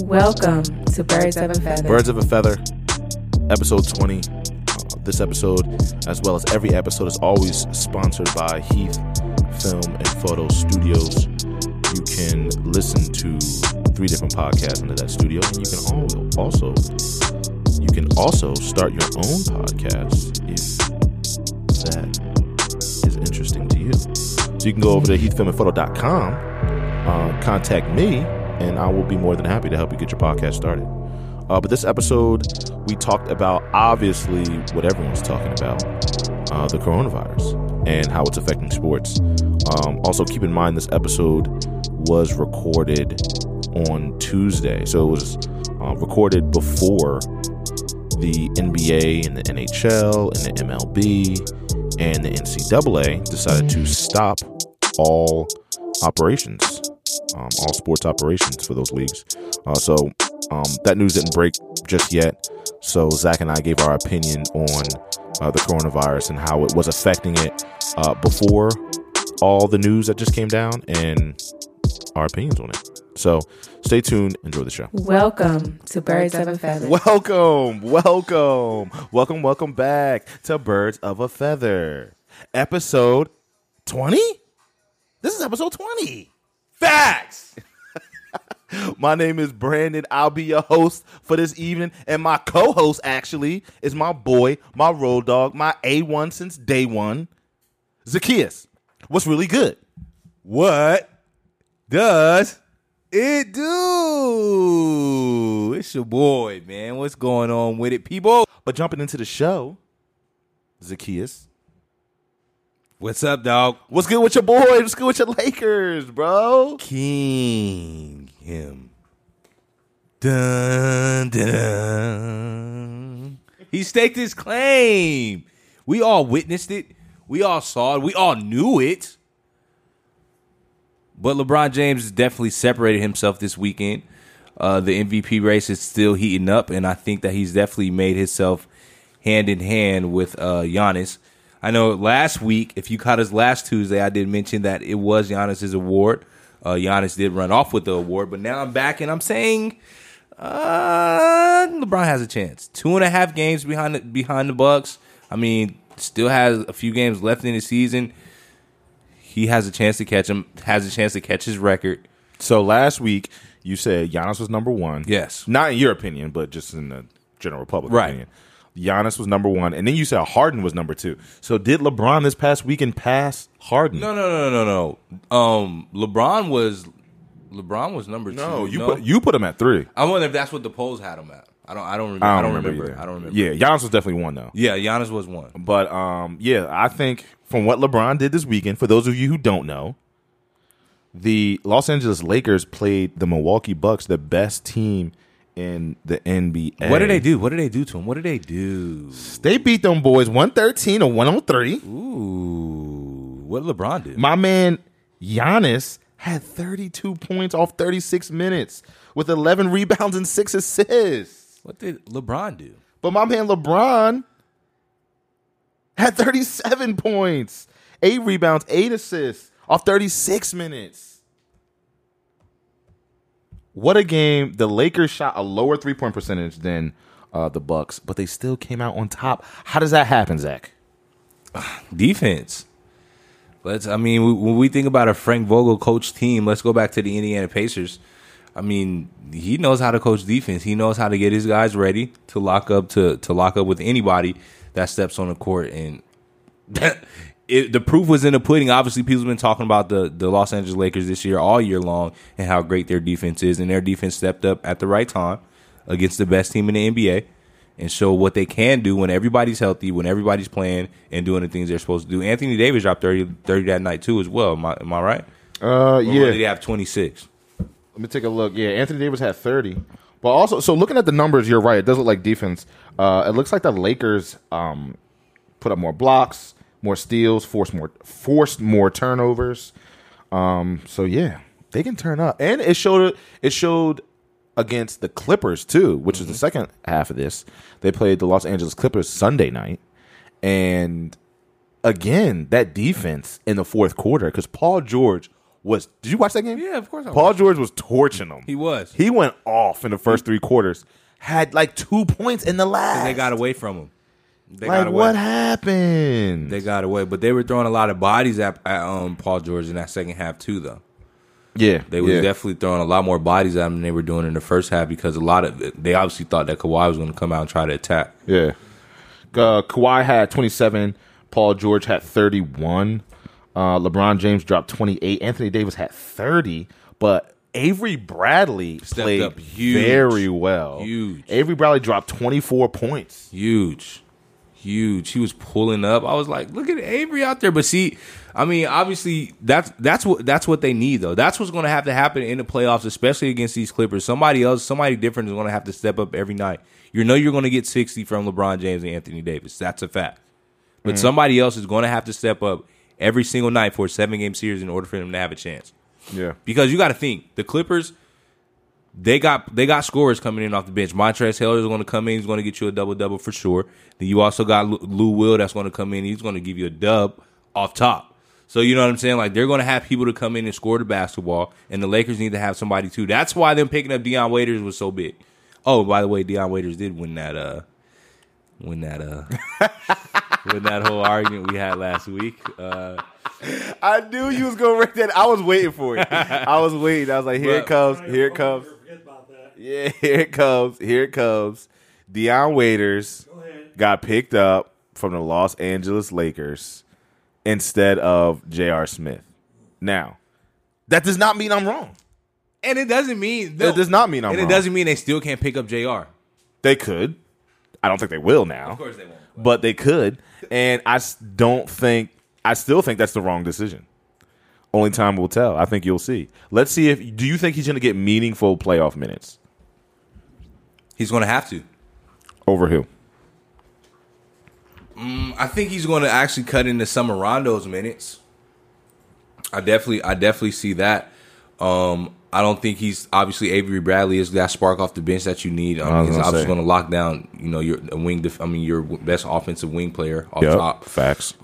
Welcome to Birds of a Feather. Birds of a Feather, episode 20. Uh, this episode, as well as every episode, is always sponsored by Heath Film and Photo Studios. You can listen to three different podcasts under that studio, and you can also you can also start your own podcast if that is interesting to you. So you can go over to heathfilmandphoto.com, uh, contact me, and I will be more than happy to help you get your podcast started. Uh, but this episode, we talked about obviously what everyone's talking about uh, the coronavirus and how it's affecting sports. Um, also, keep in mind this episode was recorded on Tuesday. So it was uh, recorded before the NBA and the NHL and the MLB and the NCAA decided to stop all operations, um, all sports operations for those leagues. Uh, so um, that news didn't break just yet. So Zach and I gave our opinion on uh, the coronavirus and how it was affecting it uh, before all the news that just came down and our opinions on it. So stay tuned. Enjoy the show. Welcome to Birds of a Feather. Welcome, welcome, welcome, welcome back to Birds of a Feather, episode 20. This is episode 20. Facts. my name is Brandon. I'll be your host for this evening, and my co host actually is my boy, my road dog, my A1 since day one, Zacchaeus. What's really good? What does it do? It's your boy, man. What's going on with it, people? But jumping into the show, Zacchaeus, What's up, dog? what's good with your boy? What's good with your Lakers, bro? King him. Dun, dun. He staked his claim. We all witnessed it. We all saw it. We all knew it. But LeBron James definitely separated himself this weekend. Uh, the MVP race is still heating up, and I think that he's definitely made himself hand in hand with uh, Giannis. I know last week, if you caught us last Tuesday, I did mention that it was Giannis's award. Uh, Giannis did run off with the award, but now I'm back and I'm saying uh, LeBron has a chance. Two and a half games behind the, behind the Bucks. I mean, still has a few games left in the season. He has a chance to catch him. Has a chance to catch his record. So last week you said Giannis was number one. Yes. Not in your opinion, but just in the general public Right. opinion. Giannis was number one, and then you said Harden was number two. So did LeBron this past weekend pass Harden? No, no, no, no, no. Um, LeBron was LeBron was number no, two. you put you put him at three. I wonder if that's what the polls had him at. I don't. I don't remember. I I don't, don't, remember. remember. I don't remember. Yeah, Giannis was definitely one though. Yeah, Giannis was one. But um, yeah, I think from what LeBron did this weekend, for those of you who don't know, the Los Angeles Lakers played the Milwaukee Bucks, the best team in the NBA. What did they do? What did they do to him? What did they do? They beat them boys 113 to 103. Ooh, what did LeBron do? My man Giannis had 32 points off 36 minutes with 11 rebounds and 6 assists. What did LeBron do? But my man LeBron had 37 points, 8 rebounds, 8 assists off 36 minutes. What a game. The Lakers shot a lower three-point percentage than uh, the Bucks, but they still came out on top. How does that happen, Zach? Defense. Let's. I mean, when we think about a Frank Vogel coach team, let's go back to the Indiana Pacers. I mean, he knows how to coach defense. He knows how to get his guys ready to lock up to to lock up with anybody that steps on the court. And it, the proof was in the pudding. Obviously, people have been talking about the the Los Angeles Lakers this year all year long and how great their defense is, and their defense stepped up at the right time against the best team in the NBA and show what they can do when everybody's healthy, when everybody's playing and doing the things they're supposed to do. Anthony Davis dropped 30, 30 that night too as well. Am I, am I right? Uh, Or did he have 26? Let me take a look. Yeah, Anthony Davis had 30. But also, so looking at the numbers, you're right. It does look like defense. Uh, it looks like the Lakers um, put up more blocks, more steals, forced more forced more turnovers. Um, so yeah, they can turn up, and it showed it showed against the Clippers too, which is the second half of this. They played the Los Angeles Clippers Sunday night, and again that defense in the fourth quarter because Paul George was. Did you watch that game? Yeah, of course I Paul watched. George was torching them. He was. He went off in the first three quarters. Had like two points in the last. They got away from him. They like got away. what happened? They got away, but they were throwing a lot of bodies at, at um, Paul George in that second half too, though. yeah, They were yeah. definitely throwing a lot more bodies at him than they were doing in the first half because a lot of they obviously thought that Kawhi was going to come out and try to attack. Yeah. Uh, Kawhi had 27. Paul George had 31. Uh, LeBron James dropped 28. Anthony Davis had 30. But Avery Bradley Stepped played up huge. very well. Huge. Avery Bradley dropped 24 points. Huge, huge. He was pulling up. I was like, look at Avery out there. But see, I mean, obviously that's that's what that's what they need though. That's what's going to have to happen in the playoffs, especially against these Clippers. Somebody else, somebody different is going to have to step up every night. You know, you're going to get 60 from LeBron James and Anthony Davis. That's a fact. But mm-hmm. somebody else is going to have to step up every single night for a seven game series in order for them to have a chance. Yeah. Because you got to think the Clippers, they got they got scorers coming in off the bench. Montrezl Harrell is going to come in. He's going to get you a double double for sure. Then you also got Lou- Will that's going to come in. He's going to give you a dub off top. So you know what I'm saying? Like they're going to have people to come in and score the basketball, and the Lakers need to have somebody too. That's why them picking up Dion Waiters was so big. Oh, by the way, Dion Waiters did win that. uh Win that. uh Win that whole argument we had last week. Uh, I knew you was going to wreck that. I was waiting for it. I was waiting. I was like, here it comes. Here it comes. Forget about that. Yeah, here it comes. Here it comes. Dion Waiters Go got picked up from the Los Angeles Lakers instead of J.R. Smith. Now, that does not mean I'm wrong. and it doesn't mean That does not mean I'm and wrong. it doesn't mean they still can't pick up Jr. They could. I don't think they will now. Of course they won't. But they could. And I don't think, I still think that's the wrong decision. Only time will tell. I think you'll see. Let's see if, do you think he's going to get meaningful playoff minutes? He's going to have to. Over who? I think he's going to actually cut into some of Rondo's minutes. I definitely, I definitely see that. Um, I don't think he's obviously Avery Bradley is that spark off the bench that you need. I Um, was he's gonna obviously going to lock down, you know, your a wing. Def- I mean, your best offensive wing player off Yep. top. Facts.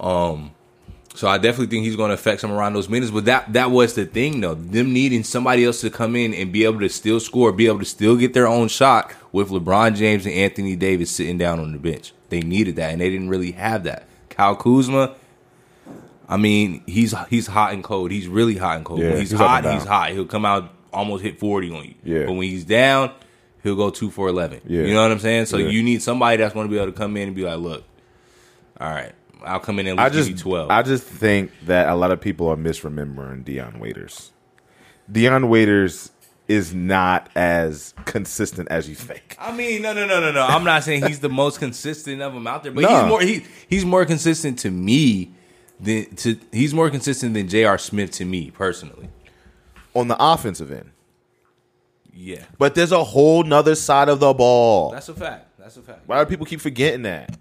So I definitely think he's going to affect some around those minutes. But that that was the thing, though. Them needing somebody else to come in and be able to still score, be able to still get their own shot with LeBron James and Anthony Davis sitting down on the bench. They needed that, and they didn't really have that. Kyle Kuzma, I mean, he's he's hot and cold. He's really hot and cold. Yeah, when he's, he's hot, he's hot. He'll come out almost hit forty on you. Yeah. But when he's down, he'll go two for eleven. Yeah. You know what I'm saying? So Yeah. you need somebody that's going to be able to come in and be like, look, all right, I'll come in and I just twelve. I just think that a lot of people are misremembering Dion Waiters. Dion Waiters is not as consistent as you think. I mean, no, no, no, no, no. I'm not saying he's the most consistent of them out there, but Nah. he's more he, he's more consistent to me than to he's more consistent than J.R. Smith to me personally. On the offensive end. Yeah, But there's a whole nother side of the ball. that's a fact. That's a fact. Why do people keep forgetting that?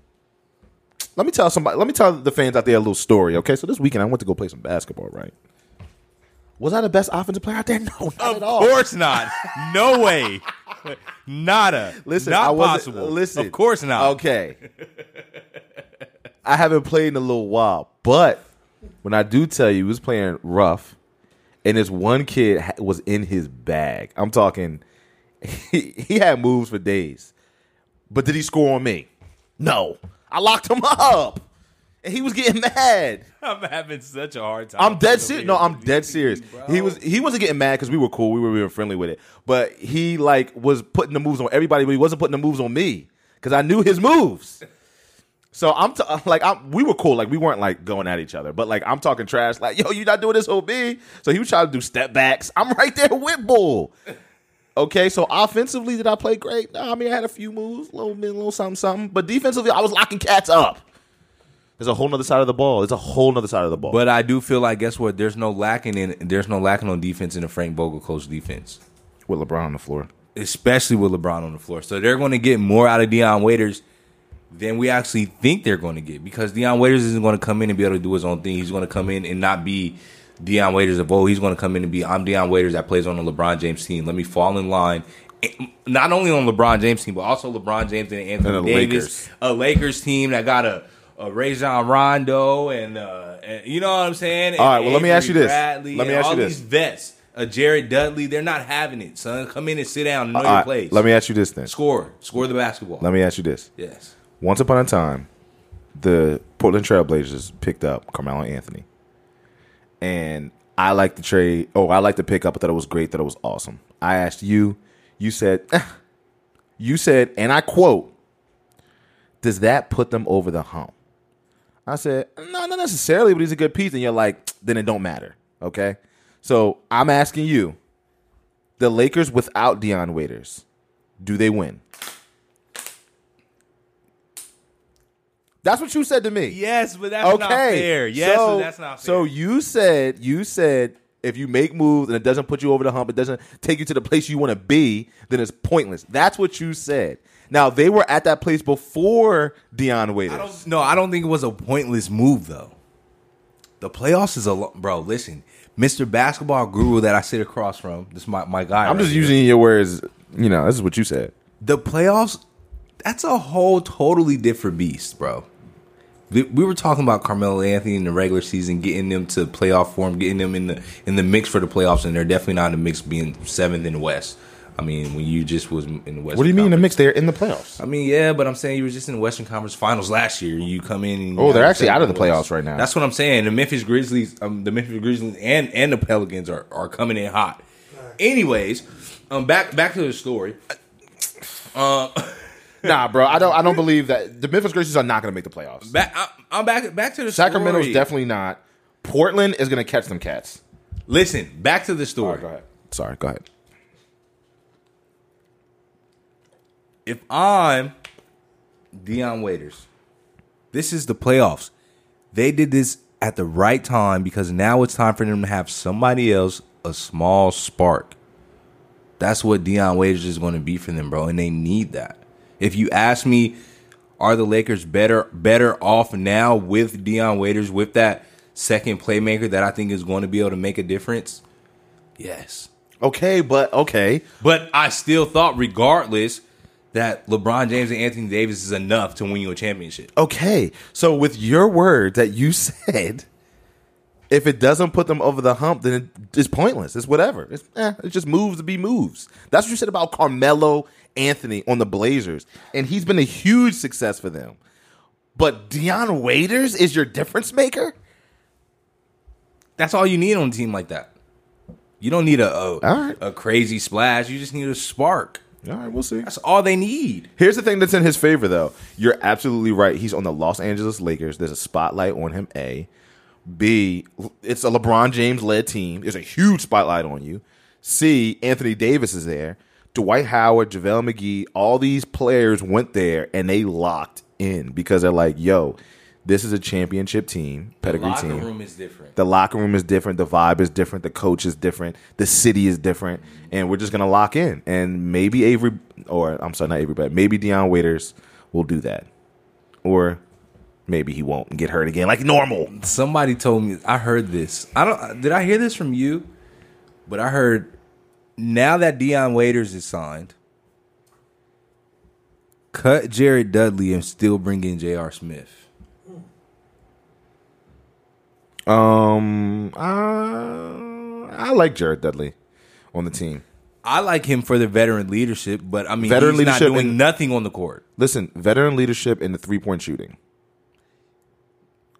Let me tell somebody. Let me tell the fans out there a little story. Okay, so this weekend I went to go play some basketball. Right? Was I the best offensive player out there? No, not Of at all. course not. No way. Nada. Listen, not I wasn't, possible. Listen, of course not. Okay, I haven't played in a little while, but when I do tell you, he was playing rough, and this one kid was in his bag. I'm talking, he, he had moves for days, but did he score on me? No, I locked him up, and he was getting mad. I'm having such a hard time. I'm dead serious. No, I'm dead serious. He was he wasn't getting mad because we were cool. We were being friendly with it. But he like was putting the moves on everybody, but he wasn't putting the moves on me because I knew his moves. So I'm t- like I'm, we were cool. Like we weren't like going at each other. But like I'm talking trash. Like yo, you not doing this OB. So he was trying to do step backs. I'm right there with Bull. Okay, so offensively, did I play great? Nah, I mean, I had a few moves, little bit, little something, something. But defensively, I was locking cats up. There's a whole other side of the ball. There's a whole other side of the ball. But I do feel like guess what? There's no lacking in there's no lacking on defense in the Frank Vogel coach defense. with LeBron on the floor. especially with LeBron on the floor. So they're going to get more out of Dion Waiters than we actually think they're going to get because Dion Waiters isn't going to come in and be able to do his own thing. He's going to come in and not be Dion Waiters of old. He's going to come in and be I'm Dion Waiters that plays on the LeBron James team. Let me fall in line. Not only on LeBron James team, but also LeBron James and Anthony And the Davis, Lakers. a Lakers team that got a uh, Rajon Rondo and, uh, and you know what I'm saying. All right, And well, let me ask you this. Bradley Let me and ask you all this. These vets, uh, Jared Dudley, they're not having it. Son, come in and sit down and know All your right, place. let me ask you this then. score, score the basketball. Let me ask you this. yes. Once upon a time, the Portland Trailblazers picked up Carmelo Anthony. And I like the trade. Oh, I like the pickup. I thought it was great. Thought it was awesome. I asked you. You said, you said, and I quote, does that put them over the hump? I said, no, not necessarily, but he's a good piece. And you're like, then it don't matter. Okay. So I'm asking you, the Lakers without Dion Waiters, do they win? That's what you said to me. Yes, but that's okay. not fair. Yes, so, but that's not fair. So you said you said if you make moves and it doesn't put you over the hump, it doesn't take you to the place you want to be, then it's pointless. That's what you said. Now they were at that place before Dion Waiters. I don't, no, I don't think it was a pointless move though. The playoffs is a lo- bro. Listen, Mr. Basketball Guru that I sit across from, this is my my guy. I'm right just here. using your words. You know, this is what you said. the playoffs. That's a whole totally different beast, bro. We we were talking about Carmelo Anthony in the regular season, getting them to playoff form, getting them in the in the mix for the playoffs, and they're definitely not in the mix being seventh in the West. I mean, when you just was in the West. What do you mean the mix? They're in the playoffs. I mean, yeah, but I'm saying you were just in the Western Conference Finals last year, and you come in. And Oh, they're actually out of the playoffs right now. That's what I'm saying. The Memphis Grizzlies, um, the Memphis Grizzlies, and and the Pelicans are, are coming in hot. Anyways, um, back back to the story. Uh, nah, bro. I don't. I don't believe that the Memphis Grizzlies are not going to make the playoffs. back I'm, I'm back back to the Sacramento's story. definitely not. Portland is going to catch them cats. Listen, back to the story. right, go ahead. Sorry, go ahead. If I'm Dion Waiters, this is the playoffs. They did this at the right time because now it's time for them to have somebody else a small spark. That's what Dion Waiters is going to be for them, bro, and they need that. If you ask me, are the Lakers better better off now with Dion Waiters with that second playmaker that I think is going to be able to make a difference? Yes. Okay, but okay. But I still thought, regardless, that LeBron James and Anthony Davis is enough to win you a championship. Okay. So with your word that you said, if it doesn't put them over the hump, then it's pointless. It's whatever. It's, eh, it just moves to be moves. That's what you said about Carmelo Anthony on the Blazers, and he's been a huge success for them. But Dion Waiters is your difference maker. That's all you need on a team like that. You don't need a a, right. a crazy splash. You just need a spark. All right, we'll see. That's all they need. Here's the thing that's in his favor, though. You're absolutely right. He's on the Los Angeles Lakers. There's a spotlight on him. A, B. It's a LeBron James led team. There's a huge spotlight on you. C. Anthony Davis is there. Dwight Howard, JaVale McGee, all these players went there and they locked in because they're like, "Yo, this is a championship team, pedigree team. The Locker team." room is different. The locker room is different. The vibe is different. The coach is different. The city is different. And we're just going to lock in. And maybe Avery, or I'm sorry, not Avery, but maybe Dion Waiters will do that. Or maybe he won't and get hurt again like normal. Somebody told me I heard this. I don't. Did I hear this from you? But I heard now that Dion Waiters is signed, cut Jared Dudley and still bring in J.R. Smith. Um, uh, I like Jared Dudley on the team. I like him for the veteran leadership, but I mean, Veteran he's leadership not doing and- nothing on the court. Listen, veteran leadership in the three point shooting.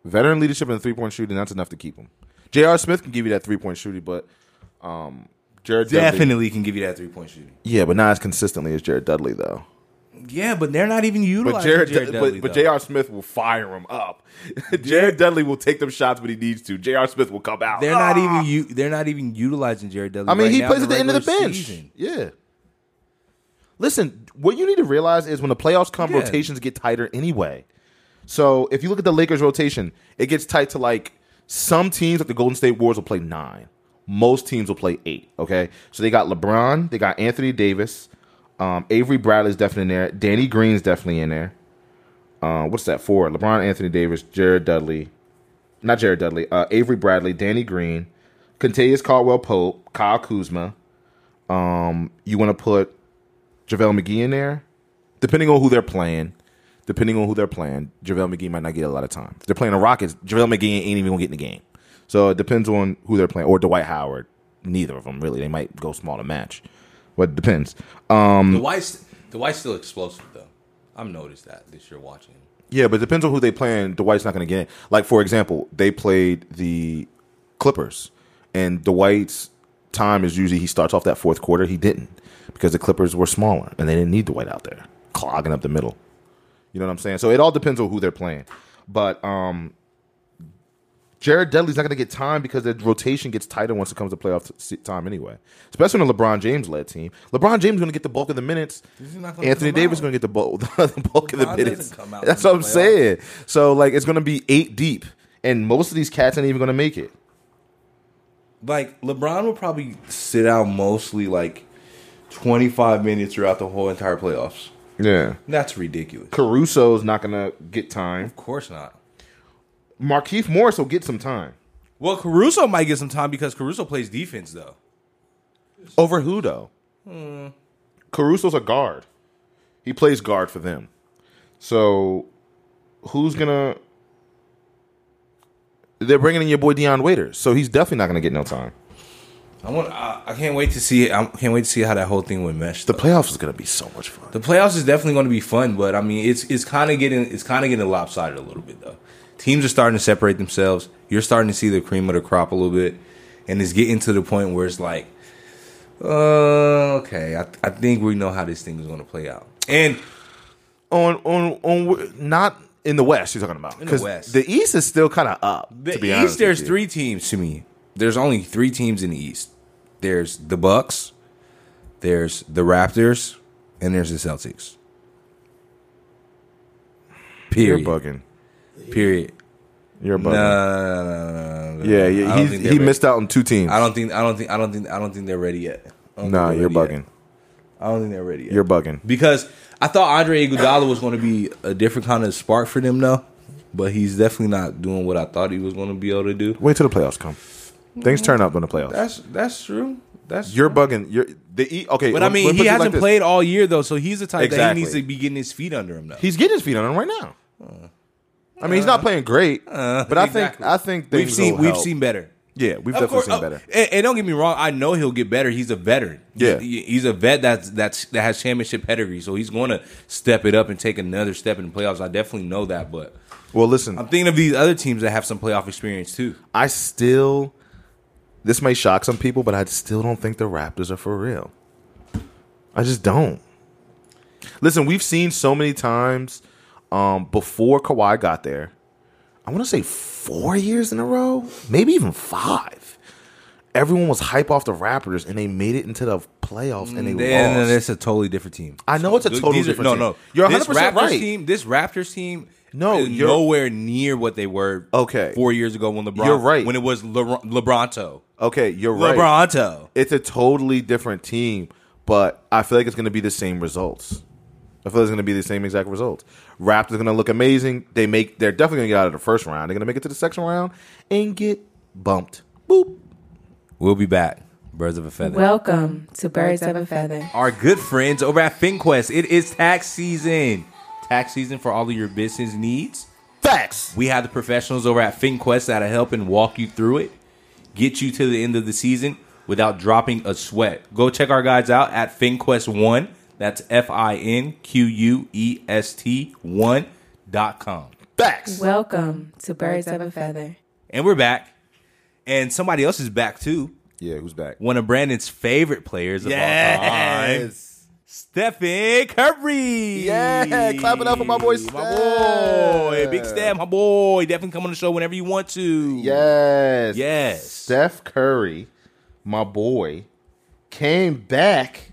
Veteran leadership in the three point shooting, that's enough to keep him. J.R. Smith can give you that three point shooting, but um, Jared Dudley. Definitely can give you that three point shooting. Yeah, but not as consistently as Jared Dudley, though. Yeah, but they're not even But utilizing Jared, Jared, Dudley. but, but. J.R. Smith will fire him up. Jared Dudley will take them shots when he needs to. J.R. Smith will come out. They're not Ah! even u- they're not even utilizing Jared Dudley. I mean, right he now plays at the end of the bench. season. Yeah. Listen, what you need to realize is when the playoffs come, Yeah. rotations get tighter anyway. So if you look at the Lakers rotation, it gets tight to like some teams, like the Golden State Warriors, will play nine. Most teams will play eight. Okay, so they got LeBron, they got Anthony Davis, um, Avery Bradley's definitely in there, Danny Green's definitely in there. Uh, what's that for? LeBron, Anthony Davis, Jared Dudley, not Jared Dudley, uh, Avery Bradley, Danny Green, Kentavious Caldwell Pope, Kyle Kuzma. Um, you want to put JaVale McGee in there, depending on who they're playing. depending on who they're playing, JaVale McGee might not get a lot of time. If they're playing the Rockets, JaVale McGee ain't even gonna get in the game. So it depends on who they're playing, or Dwight Howard. Neither of them really. They might go small to match, but it depends. Um, The White's the White's still explosive though. I've noticed that this year watching. Yeah, but it depends on who they playing. Dwight's not going to get in. Like for example, they played the Clippers, and Dwight's time is usually he starts off that fourth quarter. He didn't because the Clippers were smaller and they didn't need Dwight out there clogging up the middle. You know what I'm saying? So it all depends on who they're playing. But um, Jared Dudley's not going to get time because the rotation gets tighter once it comes to playoff t- time anyway. Especially on a LeBron James led team. LeBron James is going to get the bulk of the minutes. He's not gonna Anthony Davis is going to get the bulk, the bulk of the minutes. That's what I'm saying. So like it's going to be eight deep, and most of these cats ain't even going to make it. Like LeBron will probably sit out mostly like twenty five minutes throughout the whole entire playoffs. Yeah. That's ridiculous. Caruso's not going to get time. Of course not. Markieff Morris will get some time. Well, Caruso might get some time because Caruso plays defense though. Over who though? Hmm. Caruso's a guard. He plays guard for them. So who's gonna? They're bringing in your boy Dion Waiters, so he's definitely not gonna get no time. I want. I, I can't wait to see. I can't wait to see how that whole thing would mesh. The playoffs is gonna be so much fun. The playoffs is definitely going to be fun, but I mean, it's it's kind of getting it's kind of getting lopsided a little bit though. Teams are starting to separate themselves. You're starting to see the cream of the crop a little bit, and it's getting to the point where it's like, uh, okay, I, I think we know how this thing is going to play out. And On on on not in the West. You're talking about In the the East is still kind of up. the to be East, honest there's three teams to me. There's only three teams in the East. There's the Bucks, there's the Raptors, and there's the Celtics. You're Period. bugging. Period. You're No, no, no, no, no, no. Yeah, yeah. don't He he missed out on two teams. I don't think. I don't think. I don't think. I don't think they're ready yet. Nah, you're bugging. yet. I don't think they're ready yet. You're bugging. because I thought Andre Iguodala was going to be a different kind of spark for them, though. But he's definitely not doing what I thought he was going to be able to do. Wait till the playoffs come. Things turn up in the playoffs. That's that's true. That's You're true. bugging. You're the. Okay, But I mean, he hasn't like played all year though, so he's the type that Exactly. he needs to be getting his feet under him though. He's getting his feet under him right now. Uh, I mean, he's not playing great, Uh, but I exactly. think I think we've seen we've help. seen better. Yeah, we've Of definitely course, seen oh, better. And, and don't get me wrong, I know he'll get better. He's a veteran. Yeah. He- he's a vet that's that's that has championship pedigree, so he's going to step it up and take another step in the playoffs. I definitely know that, but Well, listen, I'm thinking of these other teams that have some playoff experience too. I still. This may shock some people, but I still don't think the Raptors are for real. I just don't. Listen, we've seen so many times um, before Kawhi got there. I want to say four years in a row, maybe even five. Everyone was hype off the Raptors, and they made it into the playoffs, and they Then lost. it's a totally different team. I know it's a totally These are- different no, team. no. You're This 100% Raptors right. Team, this Raptors team, No, is you're- nowhere near what they were. Okay. four years ago when LeBron. You're right. When it was Le- LeBronto. okay, you're right. LeBronto. it's a totally different team, but I feel like it's going to be the same results. I feel it's going to be the same exact results. Raptors are going to look amazing. They make they're definitely going to get out of the first round. They're going to make it to the second round and get bumped. Boop. We'll be back. Birds of a feather. Welcome to Birds of a Feather. Our good friends over at FinQuest. It is tax season. Tax season for all of your business needs. Facts. We have the professionals over at FinQuest that'll help and walk you through it, get you to the end of the season without dropping a sweat. Go check our guys out at FinQuest One. That's F I N Q U E S T one dot com. Facts. Welcome to Birds of a Feather. And we're back. And somebody else is back too. Yeah, who's back? One of Brandon's favorite players of all time. Stephen Curry. Yeah, clap it up for my boy My boy. Big Steph, my boy. Definitely come on the show whenever you want to. Yes. Yes. Steph Curry, my boy, came back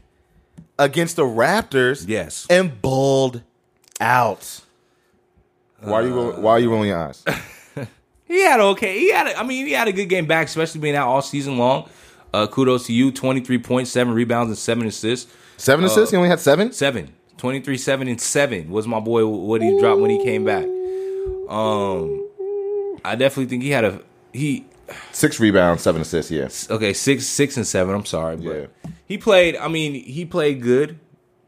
against the Raptors. Yes. and balled out. Why are you ro- why are you rolling your eyes? He had okay. He had. A, I mean, he had a good game back, especially being out all season long. Uh, kudos to you. Twenty three points, seven rebounds, and seven assists. Seven assists. He only had seven. Seven. 23, 7, and 7 was my boy what he dropped when he came back. Um, I definitely think he had a he Six rebounds, seven assists. Yes. okay six six and seven. I'm sorry, but Yeah. he played. I mean, he played good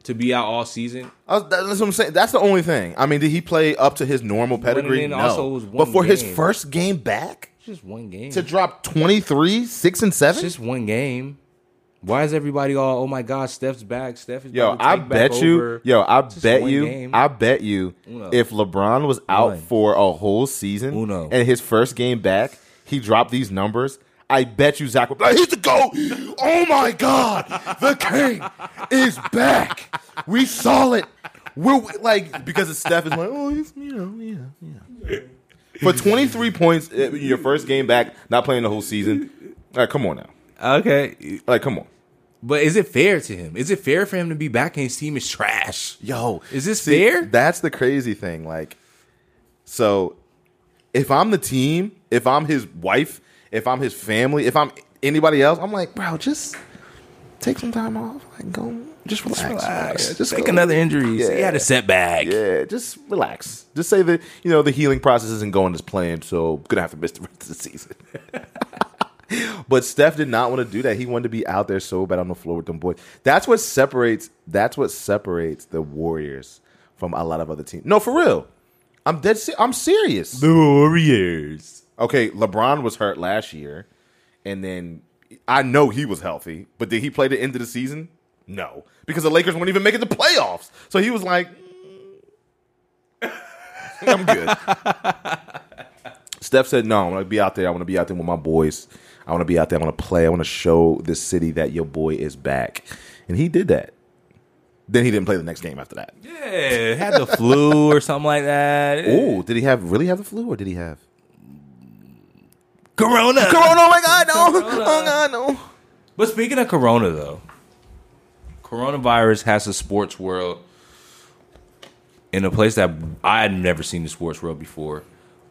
to be out all season. Was- that's what I'm saying. That's the only thing. I mean, did he play up to his normal pedigree? No. also it was but for his first game back just one game. to drop 23, six and It's seven. just one game. Why is everybody all? Oh my God, Steph's back. Steph is. Yo, I bet you. over." Yo, I bet you. game. I bet you. Uno. If LeBron was out One. for a whole season Uno. and his first game back, he dropped these numbers. I bet you Zach would be like, he's the GOAT. Oh my God. The king is back. We saw it. We're like, because Steph is like, oh, he's, you know, yeah, yeah. For 23 points in your first game back, not playing the whole season. Like, come on now. Okay, Like, come on. but is it fair to him? Is it fair for him to be back and his team is trash? Yo, Is this see, fair? That's the crazy thing. Like, so if I'm the team, if I'm his wife, if I'm his family, if I'm anybody else, I'm like, bro, just take some time off. Like, go, just relax. Relax. Yeah, just Take go. another injury. Yeah. He had a setback. Yeah, just relax. Just say that you know the healing process isn't going as planned, so gonna have to miss the rest of the season. but Steph did not want to do that. He wanted to be out there so bad on the floor with them boys. That's what separates. That's what separates the Warriors from a lot of other teams. No, for real. I'm dead. Se- I'm serious. The Warriors. Okay, LeBron was hurt last year, and then I know he was healthy, but did he play the end of the season? No, because the Lakers weren't even making the playoffs. So he was like, "Mm, "I'm good." Steph said, "No, I want to be out there. I want to be out there with my boys. I want to be out there. I want to play. I want to show this city that your boy is back." And he did that. Then he didn't play the next game after that. Yeah, had the flu or something like that. Oh, did he have really have the flu, or did he have Corona. Corona? Oh my God, no! Oh God, no! But speaking of Corona, though, coronavirus has the sports world in a place that I had never seen the sports world before.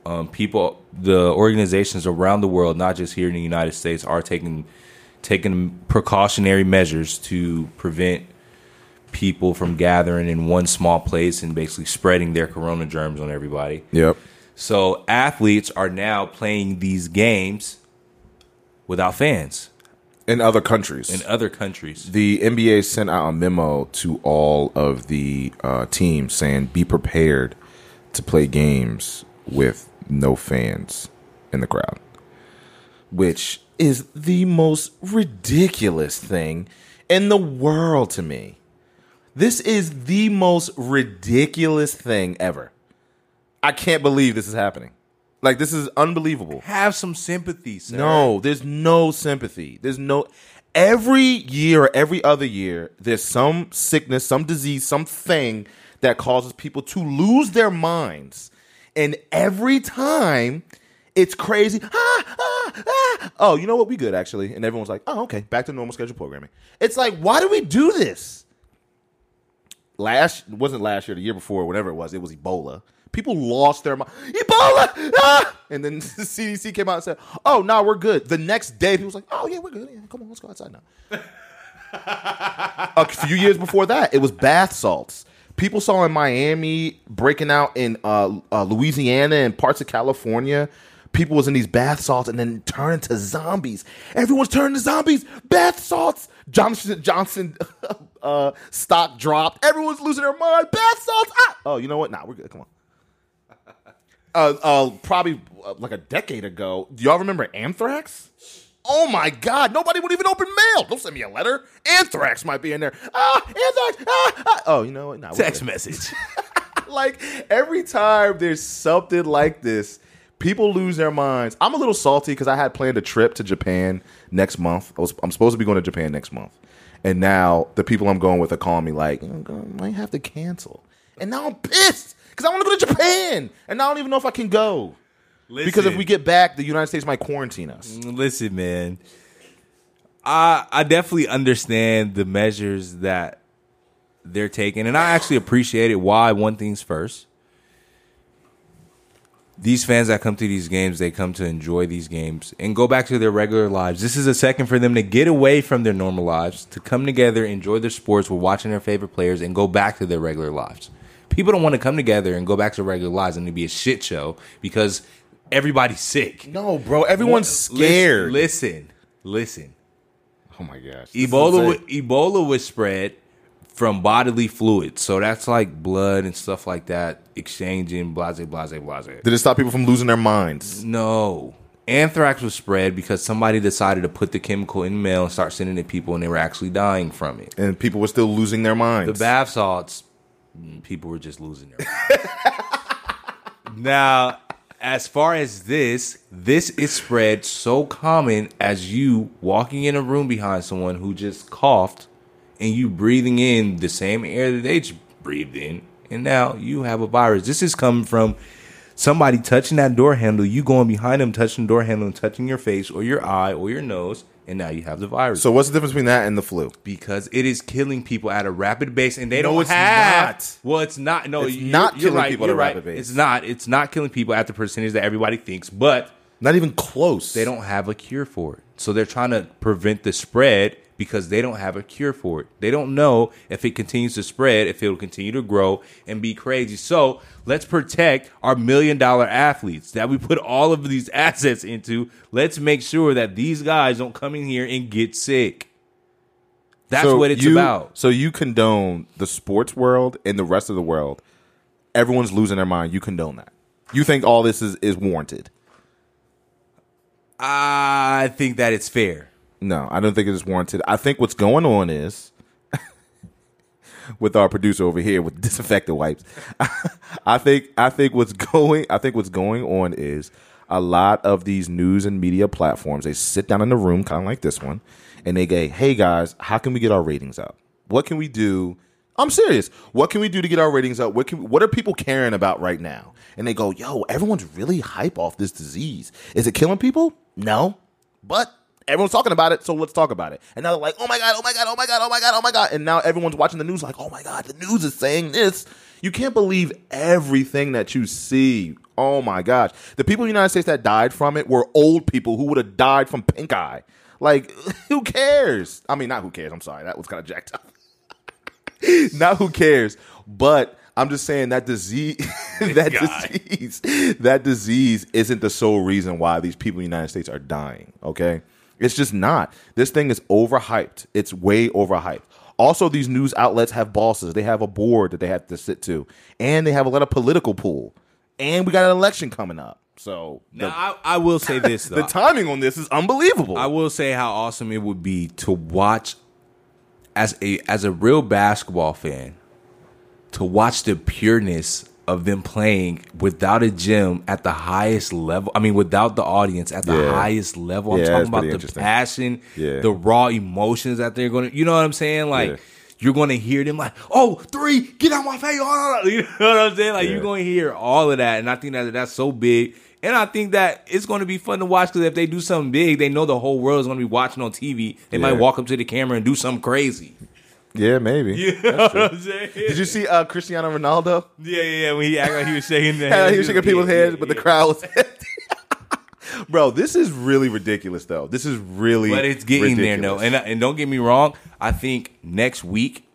Um, people, the organizations around the world, not just here in the United States, are taking taking precautionary measures to prevent people from gathering in one small place and basically spreading their corona germs on everybody. Yep. So athletes are now playing these games without fans In other countries, in other countries. the NBA sent out a memo to all of the uh, teams saying, "Be prepared to play games with no fans in the crowd," which is the most ridiculous thing in the world to me. This is the most ridiculous thing ever. I can't believe this is happening. Like this is unbelievable. Have some sympathy, sir. No, there's no sympathy. There's no. Every year or every other year, there's some sickness, some disease, something that causes people to lose their minds. And every time, it's crazy. Ah, ah, ah. Oh, you know what? We good, actually. And everyone's like, oh, okay, back to normal schedule programming. It's like, why do we do this? Last, wasn't last year, the year before, whatever it was, it was Ebola. People lost their mind. Ebola! Ah! And then the CDC came out and said, "Oh, no, we're good." The next day, people was like, "Oh yeah, we're good. Yeah, come on, let's go outside now." a few years before that, it was bath salts. People saw in Miami breaking out in uh, uh, Louisiana and parts of California. People was in these bath salts and then turning to zombies. Everyone's turning to zombies. Bath salts. Johnson Johnson uh, stock dropped. Everyone's losing their mind. Bath salts. Ah! Oh, you know what? Nah, we're good. Come on uh, uh, probably uh, like a decade ago. Do y'all remember anthrax? Oh my God! Nobody would even open mail. Don't send me a letter. Anthrax might be in there. Ah, anthrax. Ah, ah. Oh, you know what? Nah, Text message. like every time there's something like this, people lose their minds. I'm a little salty because I had planned a trip to Japan next month. I was, I'm supposed to be going to Japan next month, and now the people I'm going with are calling me like, "I'm I might have to cancel. And now I'm pissed because I want to go to Japan, and I don't even know if I can go because if we get back, the United States might quarantine us. Mm, listen, man. I I definitely understand the measures that they're taking, and I actually appreciate it. Why one thing's first. These fans that come to these games, they come to enjoy these games and go back to their regular lives. This is a second for them to get away from their normal lives, to come together, enjoy their sports, with watching their favorite players, and go back to their regular lives. People don't want to come together and go back to regular lives and it'd be a shit show because everybody's sick. No, bro, everyone's scared. Listen, listen. oh my gosh, Ebola, wa- Ebola was spread from bodily fluids. So that's like blood and stuff like that, exchanging, blase, blase, blase. Did it stop people from losing their minds? No. Anthrax was spread because somebody decided to put the chemical in the mail and start sending it to people, and they were actually dying from it. And people were still losing their minds. The bath salts, people were just losing their minds. now, as far as this, this is spread so common as you walking in a room behind someone who just coughed and you breathing in the same air that they just breathed in, and now you have a virus. This is coming from somebody touching that door handle, you going behind them, touching the door handle, and touching your face or your eye or your nose, and now you have the virus. so what's the difference between that and the flu? because it is killing people at a rapid pace, and they No, don't it's have. not. Well, it's not. No, It's you're, not you're killing right, people at a right. rapid pace. It's not. It's not killing people at the percentage that everybody thinks, but Not even close. they don't have a cure for it. So they're trying to prevent the spread because they don't have a cure for it. They don't know if it continues to spread, if it'll continue to grow and be crazy. So let's protect our million dollar athletes that we put all of these assets into. Let's make sure that these guys don't come in here and get sick. That's So what it's you- about. So you condone the sports world and the rest of the world. Everyone's losing their mind. You condone that. You think all this is, is warranted. I think that it's fair. No, I don't think it is warranted. I think what's going on is with our producer over here with disinfectant wipes. I think I think what's going I think what's going on is a lot of these news and media platforms they sit down in the room kind of like this one and they go, "Hey guys, how can we get our ratings up? What can we do?" I'm serious. What can we do to get our ratings up? What can what are people caring about right now? And they go, "Yo, everyone's really hype off this disease. Is it killing people?" No. But everyone's talking about it, so let's talk about it. And now they're like, oh my God, oh my God, oh my God, oh my God, oh my God. And now everyone's watching the news like, oh my God, the news is saying this. You can't believe everything that you see. Oh my gosh. The people in the United States that died from it were old people who would have died from pink eye. Like, who cares? I mean, not who cares. I'm sorry. That was kind of jacked up. not who cares. But I'm just saying that disease, that disease, that disease isn't the sole reason why these people in the United States are dying. Okay, it's just not. This thing is overhyped. It's way overhyped. Also, these news outlets have bosses. They have a board that they have to sit to, and they have a lot of political pull. And we got an election coming up, so Now, the, I, I will say this though. the timing on this is unbelievable. I will say how awesome it would be to watch as a as a real basketball fan to watch the pureness of them playing without a gym at the highest level. I mean, without the audience at the Yeah. highest level. I'm Yeah, talking about the passion, Yeah. the raw emotions that they're going to. You know what I'm saying? Like. You're going to hear them like, oh, three, get out my face. You know what I'm saying? Like, you're going to hear all of that. And I think that that's so big. And I think that it's going to be fun to watch because if they do something big, they know the whole world is going to be watching on TV. They might walk up to the camera and do something crazy. Yeah, maybe. You know what I'm saying? Did you see uh, Cristiano Ronaldo? Yeah, yeah, yeah. When he acted like he was shaking he was shaking people's yeah, heads, yeah, but the yeah. crowd was empty. Bro, this is really ridiculous, though. This is really, But it's getting there, ridiculous. though. And and don't get me wrong. I think next week,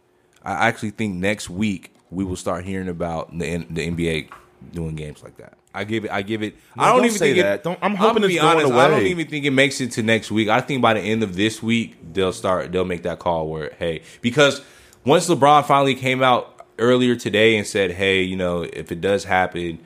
I actually think next week we will start hearing about the the NBA doing games like that. I give it. I give it. I don't, don't even say think that. It, Don't- I'm hoping gonna it's be going honest, I don't even think it makes it to next week. I think by the end of this week they'll start. They'll make that call where hey, because once LeBron finally came out earlier today and said, hey, you know, if it does happen,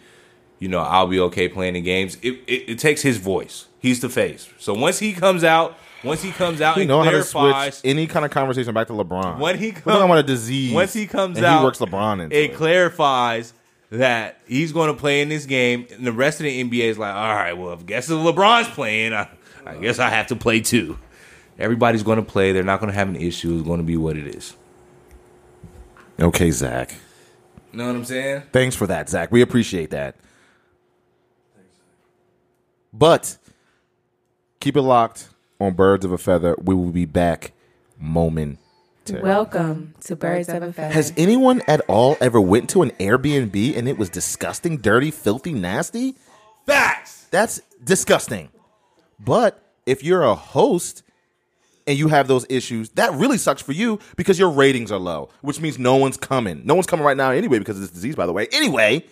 you know, I'll be okay playing the games. It, it, it takes his voice. He's the face. So once he comes out, once he comes out You and know how to clarifies, switch any kind of conversation back to LeBron. when he We're talking about a disease. once he comes and out, he works LeBron into it it. clarifies that he's going to play in this game, and the rest of the NBA is like, all right, well, if guess if LeBron's playing, I, I guess I have to play too. Everybody's going to play. They're not going to have an issue. It's going to be what it is. Okay, Zach. You know what I'm saying? Thanks for that, Zach. We appreciate that. But keep it locked on Birds of a Feather. We will be back momentarily. Welcome to Birds of a Feather. Has anyone at all ever went to an Airbnb and it was disgusting, dirty, filthy, nasty? Facts. That's disgusting. But if you're a host and you have those issues, that really sucks for you because your ratings are low, which means no one's coming. No one's coming right now anyway because of this disease, by the way. Anyway,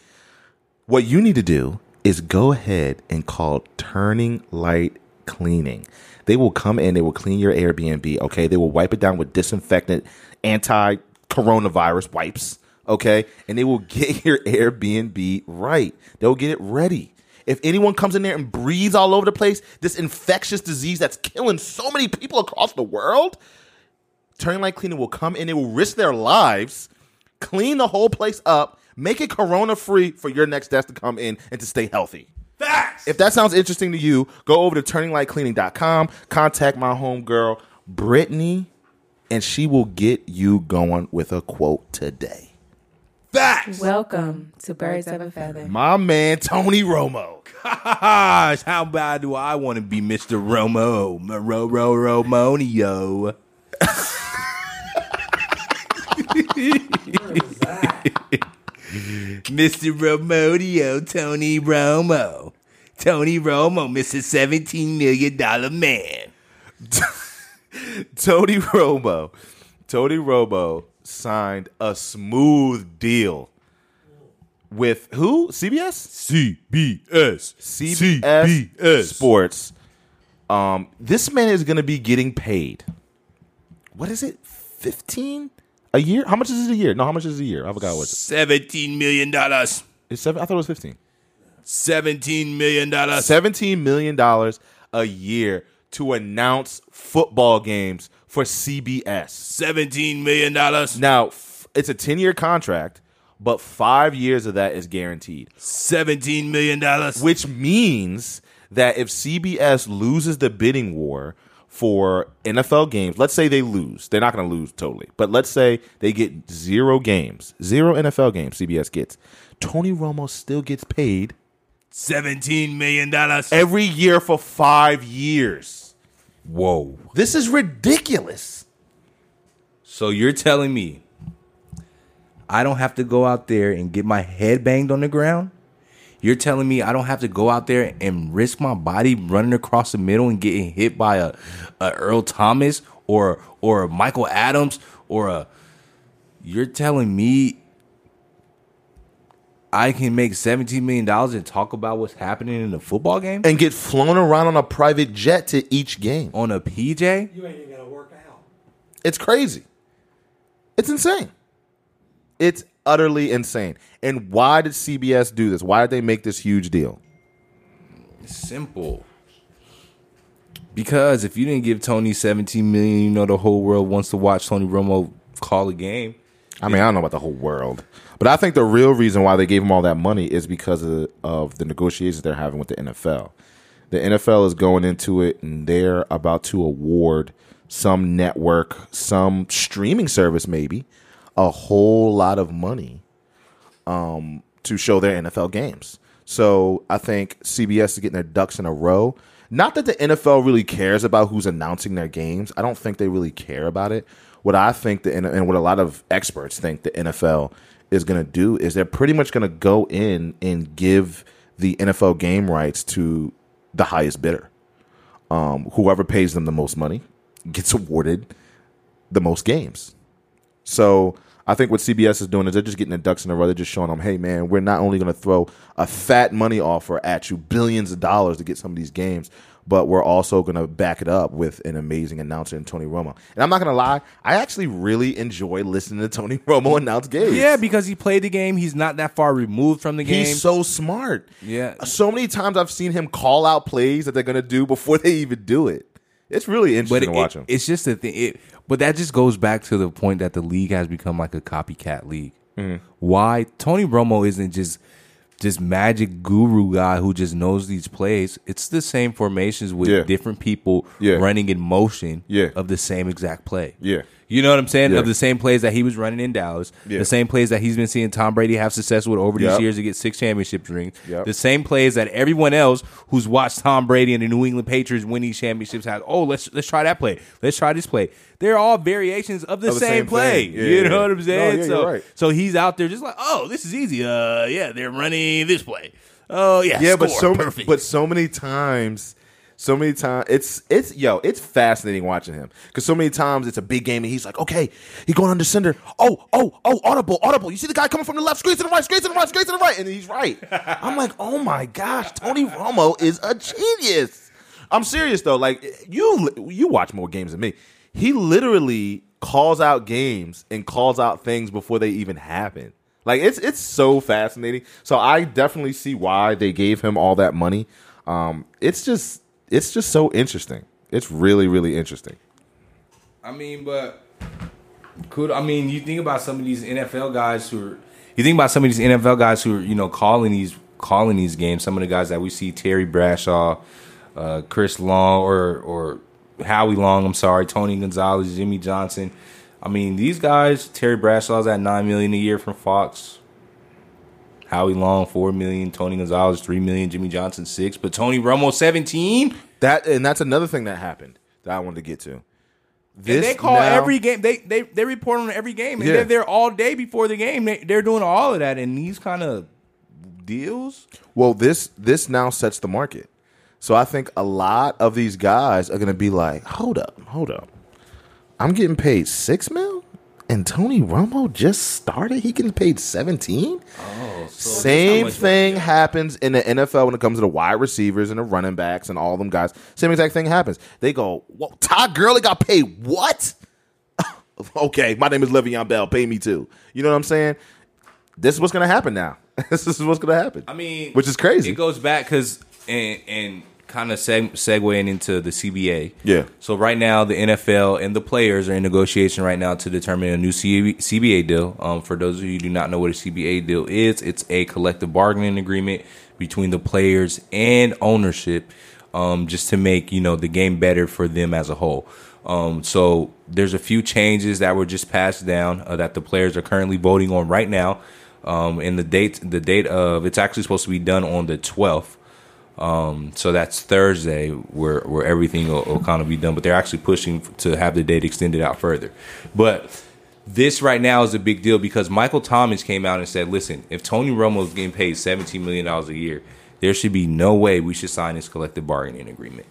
what you need to do is go ahead and call Turning Light Cleaning. They will come in, they will clean your Airbnb, okay? They will wipe it down with disinfectant, anti coronavirus wipes, okay? And they will get your Airbnb right. They'll get it ready. If anyone comes in there and breathes all over the place, this infectious disease that's killing so many people across the world, Turning Light Cleaning will come in, they will risk their lives, clean the whole place up, make it corona free for your next guest to come in and to stay healthy. Facts. If that sounds interesting to you, go over to turninglightcleaning.com, contact my homegirl, Brittany, and she will get you going with a quote today. Facts. Welcome to Birds of a Feather. My man, Tony Romo. Gosh, how bad do I want to be Mr. Romo? Ro Ro Romonio. Mr. Romonio, Tony Romo. Tony Romo, Mr. $17 million man. Tony Romo. Tony Romo signed a smooth deal with who? CBS? CBS. CBS, Sports. Um, this man is going to be getting paid. What is it? Fifteen a year? How much is it a year? No, how much is it a year? I forgot what $17 million. It's seven. I thought it was fifteen. $17 million. Seventeen million dollars a year to announce football games for CBS. $17 million. Now f- it's a ten year contract, but five years of that is guaranteed. $17 million. which means that if CBS loses the bidding war for NFL games, let's say they lose, they're not going to lose totally, but let's say they get zero games, zero NFL games CBS gets, Tony Romo still gets paid $17 million. every year for five years. Whoa. This is ridiculous. So you're telling me I don't have to go out there and get my head banged on the ground? You're telling me I don't have to go out there and risk my body running across the middle and getting hit by a, a Earl Thomas or or a Michael Adams or a You're telling me I can make $17 million and talk about what's happening in the football game And get flown around on a private jet to each game. on a PJ? You ain't even gonna work out. It's crazy. It's insane. It's utterly insane. And why did CBS do this? Why did they make this huge deal? Simple. Because if you didn't give Tony 17 million, you know the whole world wants to watch Tony Romo call a game. I mean, I don't know about the whole world, but I think the real reason why they gave him all that money is because of, of the negotiations they're having with the NFL. The NFL is going into it and they're about to award some network, some streaming service, maybe a whole lot of money um, to show their NFL games. So I think CBS is getting their ducks in a row. Not that the NFL really cares about who's announcing their games. I don't think they really care about it. What I think the and what a lot of experts think the NFL is going to do is they're pretty much going to go in and give the NFL game rights to the highest bidder. Um, whoever pays them the most money gets awarded the most games. So I think what CBS is doing is they're just getting the ducks in a row. They're just showing them, hey man, we're not only going to throw a fat money offer at you, billions of dollars to get some of these games, but we're also going to back it up with an amazing announcer in Tony Romo. And I'm not going to lie, I actually really enjoy listening to Tony Romo announce games. Yeah, because he played the game. He's not that far removed from the game. He's so smart. Yeah. So many times I've seen him call out plays that they're going to do before they even do it. It's really but interesting it, to watch him. it's just a thing. It, but that just goes back to the point that the league has become like a copycat league. Mm-hmm. Why Tony Romo isn't just this magic guru guy who just knows these plays. It's the same formations with Yeah. different people Yeah. running in motion Yeah. of the same exact play. Yeah. You know what I'm saying? Yeah. Of the same plays that he was running in Dallas, Yeah. the same plays that he's been seeing Tom Brady have success with over these Yep. years to get six championship rings. Yep. The same plays that everyone else who's watched Tom Brady and the New England Patriots win these championships has. Oh, let's let's try that play. Let's try this play. They're all variations of the, Of the same, same play. Yeah, you know what I'm saying? No, so right. so he's out there just like, oh, this is easy. Uh, yeah, they're running this play. Oh yeah, yeah, but so perfect. but so many times, so many times it's it's yo, it's fascinating watching him because so many times it's a big game and he's like, okay, he going under center. Oh, oh, oh, audible, audible. You see the guy coming from the left, straight to the right, straight to the right, straight to the right, and he's right. I'm like, oh my gosh, Tony Romo is a genius. I'm serious though. Like you, you watch more games than me. He literally calls out games and calls out things before they even happen. Like it's it's so fascinating. So I definitely see why they gave him all that money. Um, it's just it's just so interesting. It's really really interesting. I mean, but could I mean you think about some of these NFL guys who are you think about some of these NFL guys who are you know calling these calling these games. Some of the guys that we see Terry Bradshaw, uh, Chris Long, or or Howie Long. I'm sorry, Tony Gonzalez, Jimmy Johnson. I mean, these guys. Terry Bradshaw's at nine million a year from Fox. Howie Long four million, Tony Gonzalez three million, Jimmy Johnson six, but Tony Romo seventeen. That and that's another thing that happened that I wanted to get to. This And they call now- every game. They they they report on every game, and Yeah. they're there all day before the game. They, they're doing all of that, and these kind of deals. Well, this this now sets the market. So I think a lot of these guys are going to be like, "Hold up, hold up. I'm getting paid 6 mil and Tony Romo just started. He getting paid 17?" Oh, Same thing happens in the NFL when it comes to the wide receivers and the running backs and all them guys. Same exact thing happens. They go, "Whoa, Todd Gurley got paid what?" okay, my name is Le'Veon Bell. Pay me too. You know what I'm saying? This is what's going to happen now. this is what's going to happen. I mean, which is crazy. It goes back because and and kind of seg- segueing into the CBA. Yeah. So right now, the NFL and the players are in negotiation right now to determine a new C- CBA deal. Um, for those of you who do not know what a CBA deal is, it's a collective bargaining agreement between the players and ownership, um, just to make you know the game better for them as a whole. Um, so there's a few changes that were just passed down uh, that the players are currently voting on right now. Um, and the date, the date of it's actually supposed to be done on the 12th. Um, so that's Thursday where, where everything will, will kind of be done, but they're actually pushing to have the date extended out further. But this right now is a big deal because Michael Thomas came out and said, listen, if Tony Romo is getting paid $17 million a year, there should be no way we should sign this collective bargaining agreement.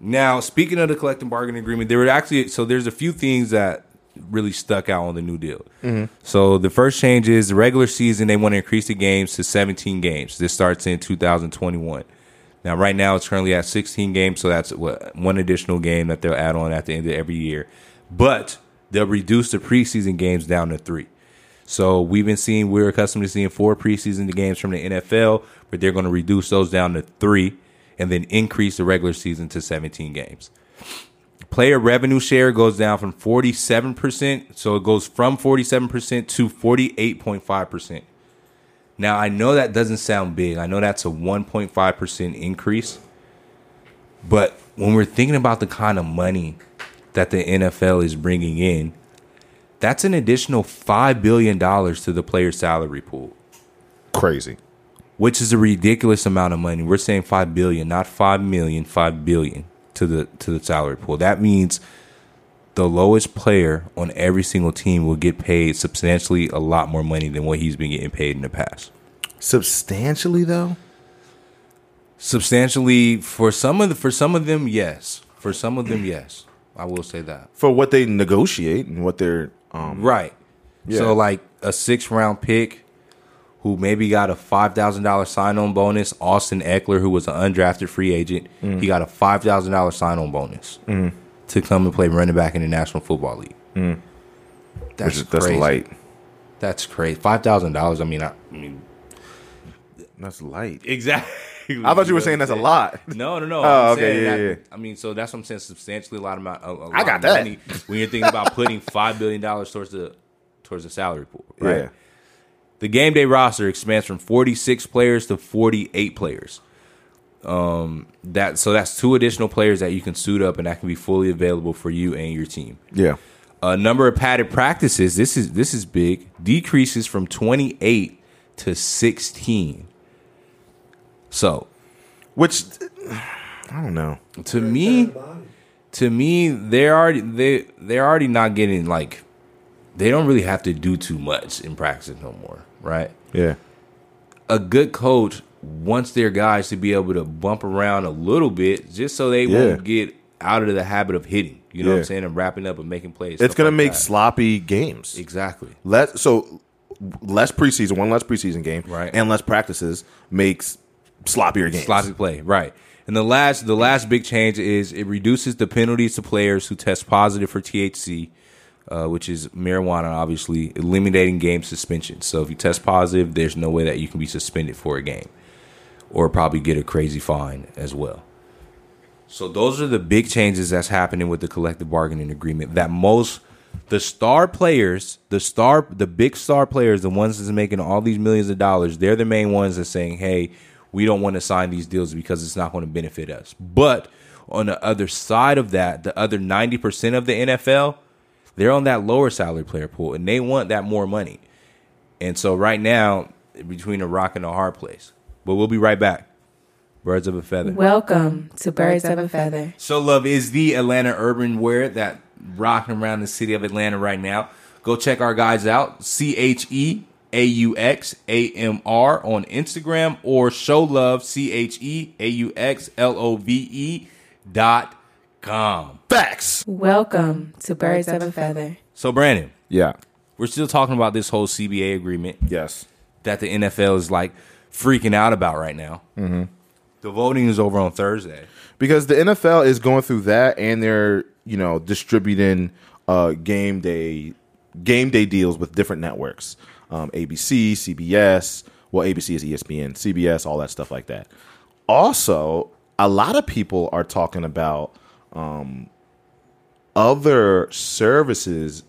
Now, speaking of the collective bargaining agreement, there were actually so there's a few things that really stuck out on the new deal. So the first change is the regular season they want to increase the games to 17 games. This starts in 2021. Now, right now it's currently at 16 games, so that's what one additional game that they'll add on at the end of every year. But they'll reduce the preseason games down to three. So we've been seeing we're accustomed to seeing four preseason games from the NFL, but they're going to reduce those down to three and then increase the regular season to 17 games. Player revenue share goes down from 47%, so it goes from 47% to 48.5%. Now, I know that doesn't sound big. I know that's a 1.5% increase. But when we're thinking about the kind of money that the NFL is bringing in, that's an additional $5 billion to the player salary pool Crazy. which is a ridiculous amount of money. We're saying five billion, not five million, five billion to the to the salary pool. That means the lowest player on every single team will get paid substantially a lot more money than what he's been getting paid in the past. Substantially though. Substantially for some of the for some of them, yes. For some of them, yes. I will say that. For what they negotiate and what they're um Right. Yeah. So like a six round pick who maybe got a five thousand dollar sign on bonus, Austin Ekeler, who was an undrafted free agent, Mm. he got a five thousand dollar sign on bonus to come and play running back in the National Football League. That's Mm. which is- that's light. That's crazy. Five thousand dollars. I mean, I, I mean, That's light. exactly. I thought you were saying that's a lot. No, no, no. Oh, I'm okay, yeah, that- yeah. I mean, so that's what I'm saying. Substantially, a lot. A, a lot I got of that. money when you're thinking about putting five billion dollars towards the towards the salary pool, right? Yeah. The game day roster expands from 46 players to 48 players. Um, that so that's two additional players that you can suit up, and that can be fully available for you and your team. Yeah. A number of padded practices. This is this is big. Decreases from 28 to 16. So Which I don't know. to me, to me, they're already they they're already not getting like they don't really have to do too much in practice no more, right? Yeah. A good coach wants their guys to be able to bump around a little bit just so they Yeah. won't get out of the habit of hitting. You know what I'm saying? And wrapping up and making plays. It's stuff gonna make that. sloppy games. exactly. Less so less preseason, one less preseason game, Right. and less practices makes sloppier games. Sloppy play, right. And the last the last big change is it reduces the penalties to players who test positive for THC uh, which is marijuana, obviously eliminating game suspension. So if you test positive, there's no way that you can be suspended for a game, or probably get a crazy fine as well. So those are the big changes that's happening with the collective bargaining agreement. That most the star players, the star, the big star players, the ones that's making all these millions of dollars, they're the main ones that's saying, "Hey, we don't want to sign these deals because it's not going to benefit us." But on the other side of that, the other ninety percent of the NFL, they're on that lower salary player pool, and they want that more money. And so right now, between a rock and a hard place. But we'll be right back. Birds of a feather. Welcome to Birds of a Feather. So Love is the Atlanta urban wear that rocking around the city of Atlanta right now. Go check our guys out. C H E A U X A M R on Instagram or show love C H E A U X L O V E dot com. Facts. Welcome to Birds of a Feather. So Brandon, Yeah. we're still talking about this whole CBA agreement Yes. that the NFL is like freaking out about right now. Mm-hmm. The voting is over on Thursday. because the NFL is going through that, and they're you know distributing uh, game day game day deals with different networks, um, ABC, CBS. Well, ABC is ESPN, CBS, all that stuff like that. Also, a lot of people are talking about um, other services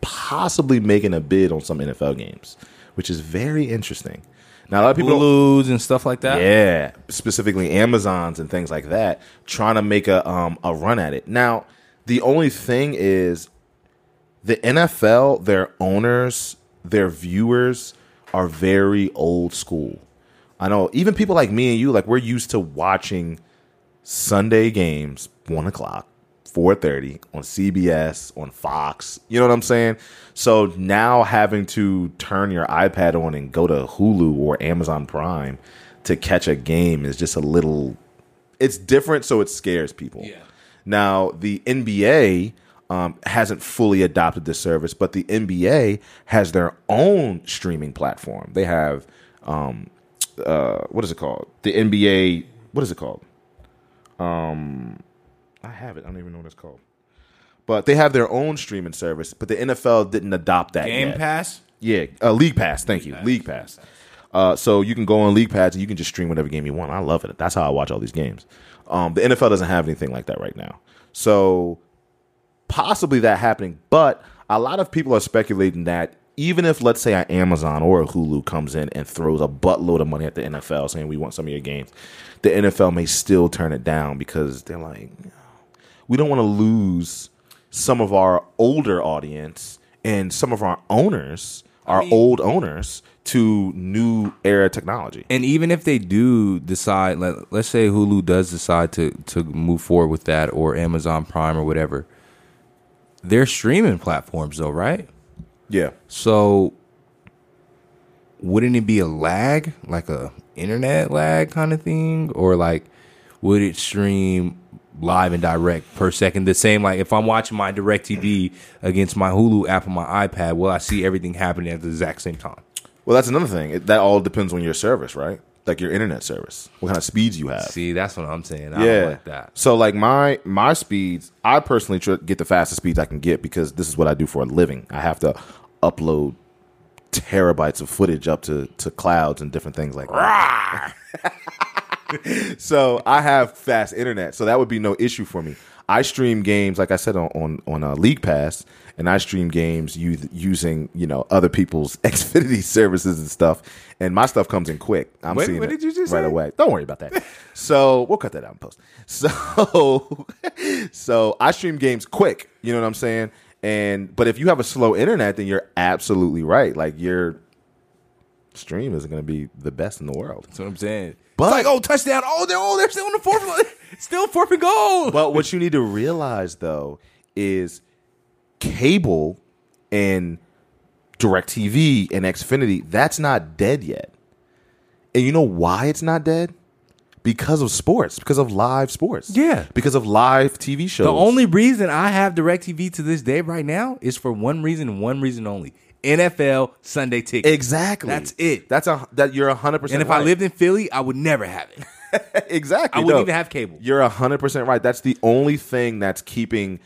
possibly making a bid on some NFL games, which is very interesting. Now, a lot of people Hulu's and stuff like that. yeah, specifically Amazons and things like that, trying to make a um a run at it. Now, the only thing is the NFL, their owners, their viewers are very old school. I know even people like me and you, like we're used to watching Sunday games, one o'clock, four thirty on CBS, on Fox. You know what I'm saying? So now having to turn your iPad on and go to Hulu or Amazon Prime to catch a game is just a little. It's different, so it scares people. Yeah. Now the NBA um, hasn't fully adopted this service, but the NBA has their own streaming platform. They have um, uh, what is it called? The NBA. What is it called? Um, I have it. I don't even know what it's called. But they have their own streaming service. But the NFL didn't adopt that Game yet. Pass. Yeah, uh, League Pass. Thank you, League Pass. Uh, so you can go on League Pass and you can just stream whatever game you want. I love it. That's how I watch all these games. Um, the NFL doesn't have anything like that right now. So possibly that happening, but a lot of people are speculating that even if let's say an Amazon or a Hulu comes in and throws a buttload of money at the NFL saying we want some of your games, the NFL may still turn it down because they're like, we don't want to lose some of our older audience and some of our owners, our mean- old owners, to new era technology. And even if they do decide, let, let's say Hulu does decide to to move forward with that, or Amazon Prime or whatever, they're streaming platforms though, right? Yeah. So wouldn't it be a lag, like a internet lag kind of thing, or like would it stream live and direct per second? The same like if I'm watching my DirecTV against my Hulu app on my iPad, will I see everything happening at the exact same time? Well, that's another thing. It, that all depends on your service, right? Like your internet service, what kind of speeds you have. See, that's what I'm saying. I yeah. don't like that. So like my my speeds, I personally try get the fastest speeds I can get because this is what I do for a living. I have to upload terabytes of footage up to to clouds and different things like that. so I have fast internet, so that would be no issue for me. I stream games, like I said on on, on uh, League Pass, and I stream games u- using you know other people's Xfinity services and stuff, and my stuff comes in quick. I'm Wait, seeing what it did you just right say? away. Don't worry about that. so we'll cut that out in post. So so I stream games quick. You know what I'm saying? And but if you have a slow internet, then you're absolutely right. Like your stream isn't going to be the best in the world. That's what I'm saying. But- it's like, oh, touchdown! Oh, they're oh, they're still in the fourth, still fourth and goal. But what you need to realize though is cable and DirecTV and Xfinity, that's not dead yet. And you know why it's not dead? Because of sports, because of live sports. Yeah. Because of live TV shows. The only reason I have DirecTV to this day right now is for one reason one reason only: NFL Sunday ticket. Exactly. That's it. That's a that you're hundred percent. And if I lived in Philly, I would never have it. exactly, I wouldn't no. even have cable. You're hundred percent right. That's the only thing that's keeping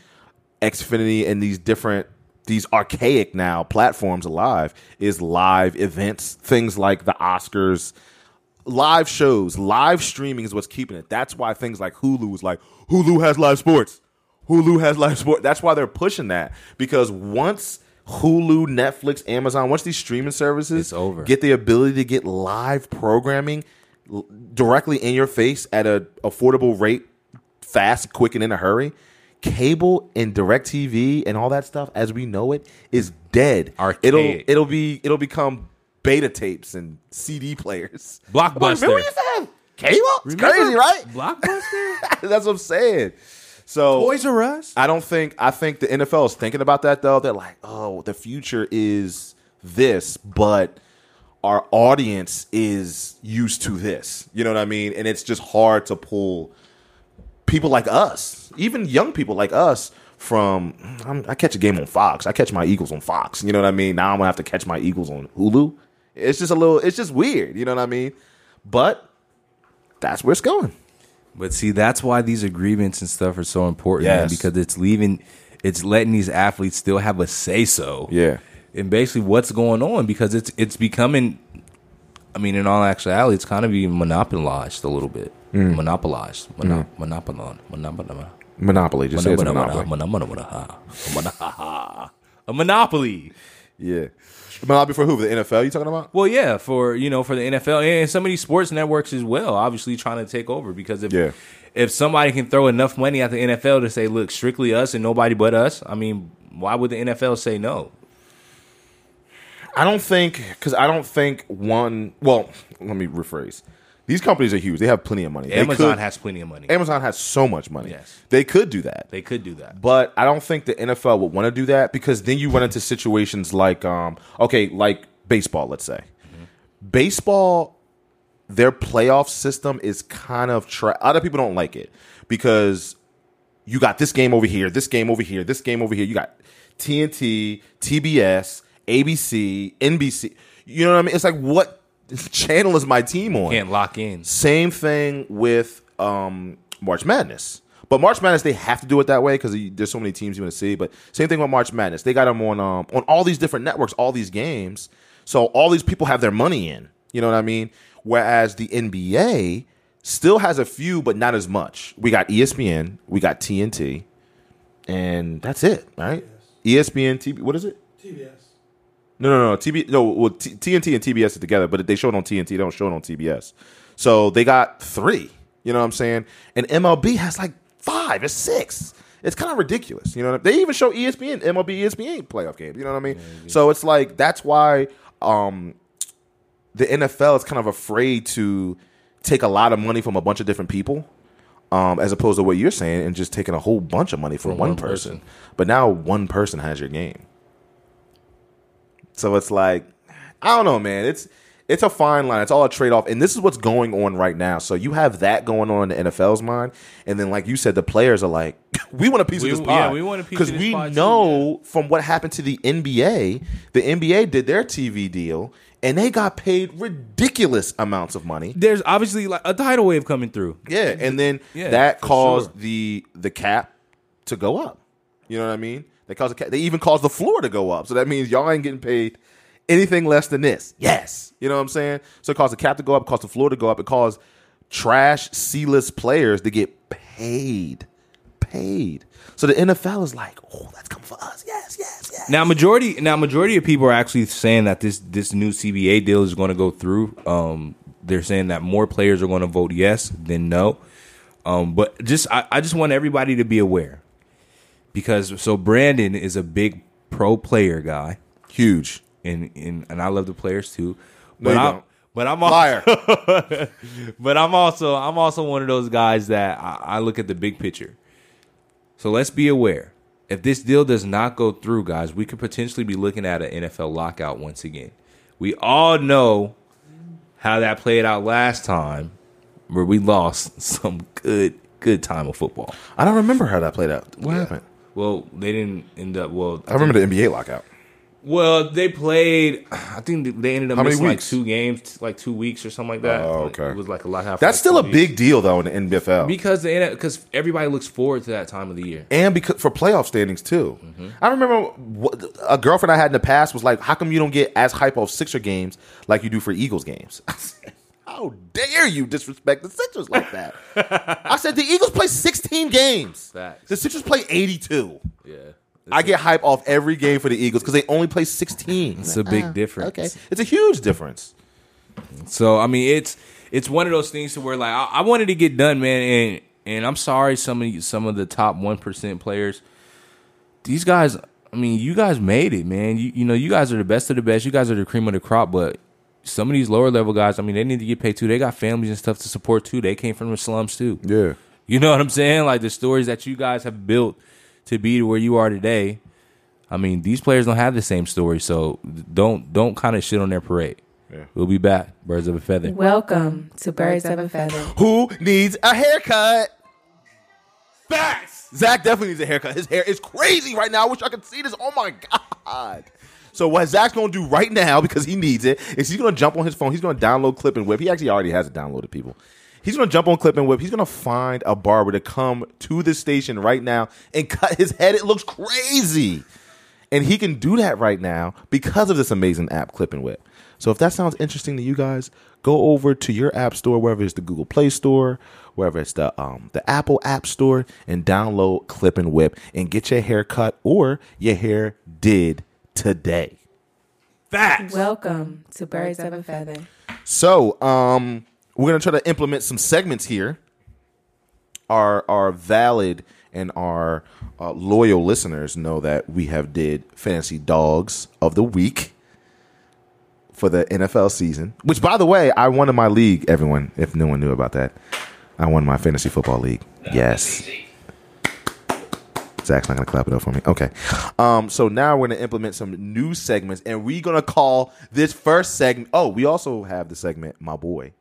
Xfinity and these different these archaic now platforms alive is live events, things like the Oscars, live shows, live streaming is what's keeping it. That's why things like Hulu is like Hulu has live sports. Hulu has live sport. That's why they're pushing that because once Hulu, Netflix, Amazon, once these streaming services get the ability to get live programming l- directly in your face at a affordable rate, fast, quick, and in a hurry. Cable and direct TV and all that stuff as we know it is dead. Archaic. It'll it'll be it'll become beta tapes and CD players. Blockbuster. Remember we used to have cable? It's Remember crazy, right? Blockbuster. That's what I'm saying. So Toys R Us. I don't think I think the NFL is thinking about that though. They're like, oh, the future is this, but our audience is used to this. You know what I mean? And it's just hard to pull people like us, even young people like us, from. Mm, I'm, I catch a game on Fox. I catch my Eagles on Fox. You know what I mean? Now I'm gonna have to catch my Eagles on Hulu. It's just a little. It's just weird. You know what I mean? But that's where it's going. But see, that's why these agreements and stuff are so important, man, because it's leaving, it's letting these athletes still have a say so. Yeah. And basically, what's going on because it's it's becoming. I mean, in all actuality, it's kind of being monopolized a little bit. Mm. Monopolized, Mono- monopolized, monopolized. Monopoly. Just say it's Monopoly. A monopoly. Yeah. Monopoly for who? The NFL you talking about? Well, yeah, for you know, for the NFL and some of these sports networks as well. Obviously, trying to take over because if Yeah. if somebody can throw enough money at the NFL to say, "Look, strictly us and nobody but us," I mean, why would the NFL say no? I don't think because I don't think one. Well, let me rephrase. These companies are huge. They have plenty of money. They Amazon could- has plenty of money. Amazon has so much money. Yes. They could do that. They could do that. But I don't think the NFL would want to do that because then you run into situations like, um, okay, like baseball, let's say. Baseball, their playoff system is kind of tra- other people don't like it because you got this game over here, this game over here, this game over here. You got TNT, TBS, ABC, NBC. You know what I mean? It's like what channel is my team on? Can't lock in. Same thing with um, March Madness. But March Madness, they have to do it that way because there's so many teams you want to see. But same thing with March Madness. They got them on um, on all these different networks, all these games. So all these people have their money in. You know what I mean? Whereas the NBA still has a few, but not as much. We got ESPN, we got TNT, and that's it, right? E ESPN, TV. What is it? TBS. No, no, no. TB, no. Well, T- TNT and TBS are together, but they show it on TNT. They don't show it on TBS. So they got three. You know what I'm saying? And MLB has like five or six. It's kind of ridiculous. You know, what I- they even show ESPN, MLB, ESPN playoff games. You know what I mean? So it's like that's why um, the NFL is kind of afraid to take a lot of money from a bunch of different people. Um, as opposed to what you're saying, and just taking a whole bunch of money from, one, one person. person. But now one person has your game. So it's like, I don't know, man. It's it's a fine line. It's all a trade off, and this is what's going on right now. So you have that going on in the NFL's mind, and then like you said, the players are like, we want a piece We- of this yeah, pie. we want a piece because we pie too, know from what happened to the NBA. The NBA did their TV deal, and they got paid ridiculous amounts of money. There's obviously like a tidal wave coming through. Yeah, and then Yeah, that caused sure. the the cap to go up. You know what I mean? They caused the they even caused the floor to go up. So that means y'all ain't getting paid anything less than this. Yes, you know what I'm saying? So it caused the cap to go up, caused the floor to go up, it caused trash C-list players to get paid, paid. So the NFL is like, oh, that's come for us. Yes, yes, yes. Now majority now majority of people are actually saying that this this new CBA deal is going to go through. Um, they're saying that more players are going to vote yes than no. Um, but just I, I just want everybody to be aware because so Brandon is a big pro player guy, Huge and and, and I love the players too. No, But you I'm but I'm al- liar. but I'm also I'm also one of those guys that I, I look at the big picture. So let's be aware. If this deal does not go through, guys, we could potentially be looking at an NFL lockout once again. We all know how that played out last time, where we lost some good good time of football. I don't remember how that played out. What happened? Well, they didn't end up. Well, I remember the NBA lockout. Well, they played. I think they ended up How many missing like weeks? two games, like two weeks or something like that. Oh, okay. it was like a lot. That's still a big deal though in the NFL. because the because everybody looks forward to that time of the year. and because for playoff standings too. Mm-hmm. I remember what, a girlfriend I had in the past was like, "How come you don't get as hype of Sixer games like you do for Eagles games?" I said, How dare you disrespect the Sixers like that? I said the Eagles play 16 games. Facts. The Sixers play 82. Yeah, I get hype off every game for the Eagles because they only play 16. it's a big oh, difference. Okay, it's a huge difference. So I mean, it's it's one of those things to where like I, I wanted to get done, man, and and I'm sorry, some of you, some of the top one percent players, these guys. I mean, you guys made it, man. You you know, you guys are the best of the best. You guys are the cream of the crop, but. Some of these lower level guys, I mean, they need to get paid too. They got families and stuff to support too. They came from the slums too. Yeah. You know what I'm saying? Like the stories that you guys have built to be to where you are today. I mean, these players don't have the same story, so don't don't kind of shit on their parade. Yeah. We'll be back. Birds of a feather. Welcome to Birds of a Feather. Who needs a haircut? Facts. Zach definitely needs a haircut. His hair is crazy right now. I wish I could see this. Oh my god. So what Zach's gonna do right now because he needs it is he's gonna jump on his phone. He's gonna download Clip and Whip. He actually already has it downloaded. People. He's gonna jump on Clip and Whip. He's gonna find a barber to come to the station right now and cut his head. It looks crazy. And he can do that right now because of this amazing app, Clip and Whip. So if that sounds interesting to you guys, go over to your app store, wherever it's the Google Play Store, wherever it's the um, the Apple App Store, and download Clip and Whip and get your hair cut or your hair did today. Facts. Welcome to Birds of a Feather. So, um, we're gonna try to implement some segments here. Our our valid and our uh, loyal listeners know that we have did fantasy dogs of the week for the NFL season. Which, by the way, I won in my league. Everyone, if no one knew about that, I won my fantasy football league. Yes. Zach's not gonna clap it up for me. Okay. Um, so now we're gonna implement some new segments, and we're gonna call this first segment. Oh, we also have the segment, my boy.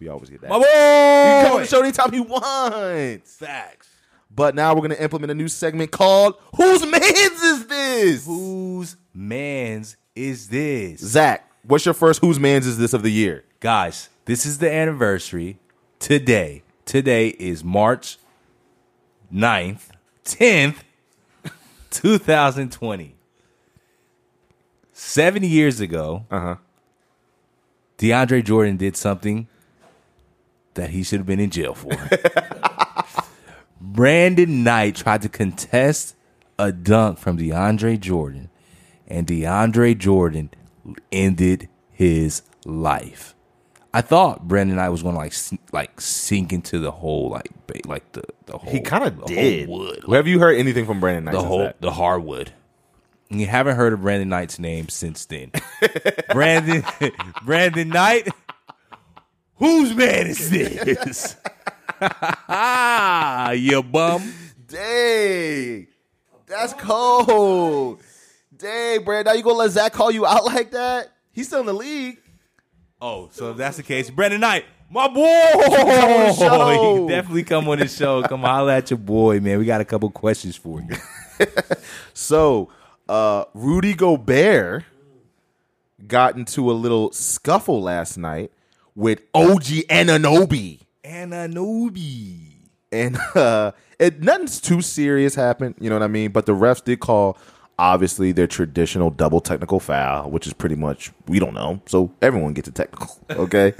We always get that. My boy. He can come on boy. the show anytime he wants. Facts. But now we're gonna implement a new segment called "Whose Man's Is This?" Whose man's is this? Zach, what's your first "Whose Man's Is This" of the year? Guys, this is the anniversary today. Today is March 9th, 10th, 2020. Seven years ago, Uh huh. DeAndre Jordan did something that he should have been in jail for. Brandon Knight tried to contest a dunk from DeAndre Jordan, and DeAndre Jordan ended his life. I thought Brandon Knight was going to like like sink into the whole like ba- like the the whole He kind the of whole did. wood Have you heard anything from Brandon Knight? the since whole that? the hardwood. And you haven't heard of Brandon Knight's name since then. Brandon Brandon Knight. Whose man is this? Ah, you bum. Dang, that's cold. Dang, Brandon, now you gonna let Zach call you out like that? He's still in the league. Oh, so if that's the case, Brandon Knight, my boy, show. definitely come on the show. Come holler at your boy, man. We got a couple questions for you. So, uh, Rudy Gobert got into a little scuffle last night with OG Anunoby. Anunoby. And uh, it nothing's too serious happened, you know what I mean? But the refs did call obviously their traditional double technical foul, which is pretty much we don't know. So everyone gets a technical, okay?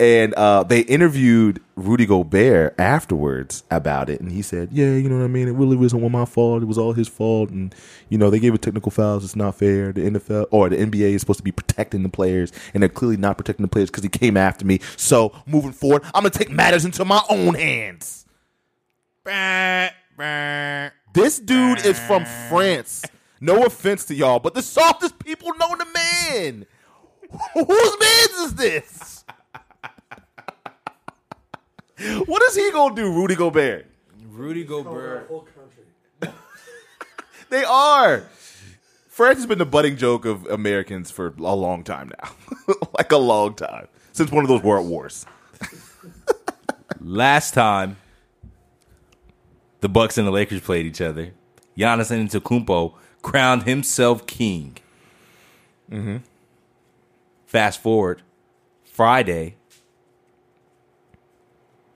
and uh, they interviewed Rudy Gobert afterwards about it, and he said, "Yeah, you know what I mean. It really wasn't my fault. It was all his fault, and you know they gave it technical fouls. It's not fair. The NFL or the NBA is supposed to be protecting the players, and they're clearly not protecting the players because he came after me. So moving forward, I'm gonna take matters into my own hands." This dude is from France. No offense to y'all, but the softest people know the man. Whose man's is this? what is he gonna do, Rudy Gobert? Rudy Gobert. They are. France has been the budding joke of Americans for a long time now, like a long time since one of those world wars. Last time the Bucks and the Lakers played each other, Giannis Antetokounmpo crowned himself king. Mm-hmm. Fast forward, Friday,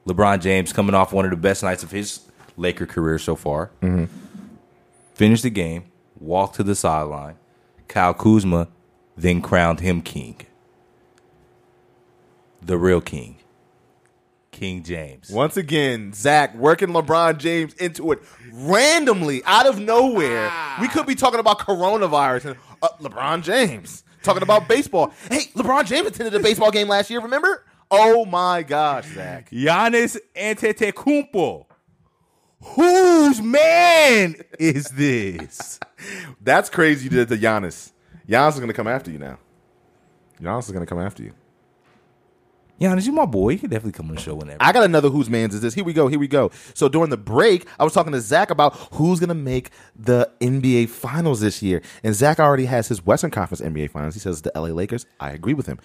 LeBron James coming off one of the best nights of his Laker career so far. Mm-hmm. Finished the game, walked to the sideline. Kyle Kuzma then crowned him king. The real king. King James. Once again, Zach working LeBron James into it randomly out of nowhere. We could be talking about coronavirus and uh, LeBron James talking about baseball. Hey, LeBron James attended a baseball game last year. Remember? Oh my gosh, Zach. Giannis Antetokounmpo. Whose man is this? That's crazy. You did it to Giannis. Giannis is going to come after you now. Giannis is going to come after you. Giannis, you my boy. You can definitely come on the show whenever. I got another whose man's is this. Here we go. Here we go. So during the break, I was talking to Zach about who's to make the NBA Finals this year, and Zach already has his Western Conference NBA Finals. He says the LA Lakers. I agree with him,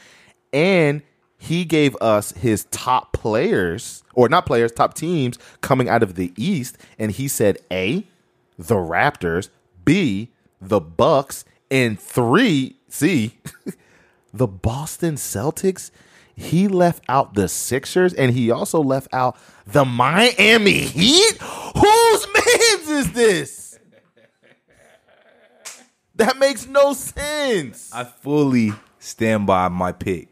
and he gave us his top players, or not players, top teams coming out of the East, and he said A, the Raptors, B, the Bucks, and three, C, the Boston Celtics. He left out the Sixers and he also left out the Miami Heat. Whose man's is this? That makes no sense. I fully stand by my pick.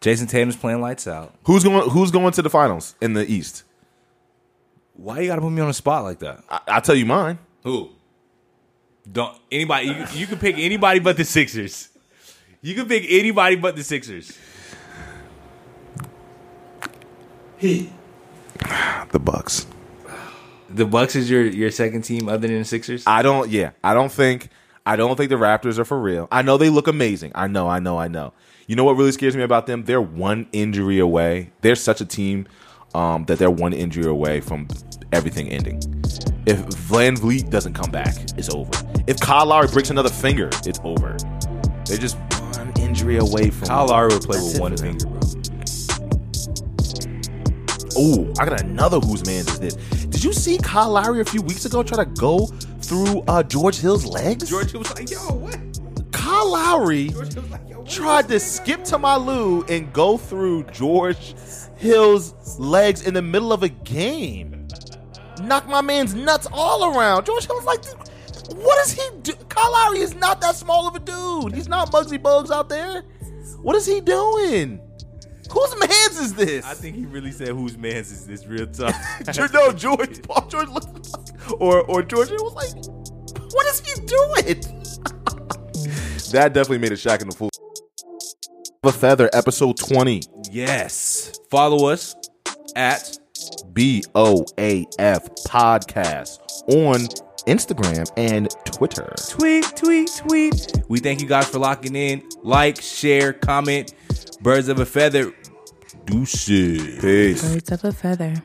Jayson Tatum's playing lights out. Who's going who's going to the finals in the East? Why you gotta put me on a spot like that? I, I'll tell you mine. Who? Don't anybody. You, you can pick anybody but the Sixers. You can pick anybody but the Sixers. The Bucks. The Bucks is your your second team other than the Sixers. I don't yeah, I don't think I don't think the Raptors are for real. I know they look amazing. I know, I know, I know. You know what really scares me about them? They're one injury away. They're such a team um, that they're one injury away from everything ending. If VanVleet doesn't come back, it's over. If Kyle Lowry breaks another finger, it's over. They're just one injury away from. Kyle Lowry would play That's with one finger, bro. Oh, I got another whose man is this. Did you see Kyle Lowry a few weeks ago try to go through uh, George Hill's legs? George Hill was like, "Yo, what?" Kyle Lowry like, "Yo, what?" tried to skip to my loo and go through George Hill's legs in the middle of a game. Knock my man's nuts all around. George Hill was like, what is he do? Kyle Lowry is not that small of a dude. He's not Muggsy Bogues out there. What is he doing? Whose man's is this? I think he really said, "Whose man's is this?" Real tough. No, George, Paul George looked like, or or George was like, what is he doing? that definitely made a Shaq in the fool. A feather, episode twenty. yes. Follow us at B O A F podcast on Instagram and Twitter. tweet, tweet, tweet. We thank you guys for locking in. Like, share, comment. Birds of a feather. Deuces. Peace. Birds of a feather.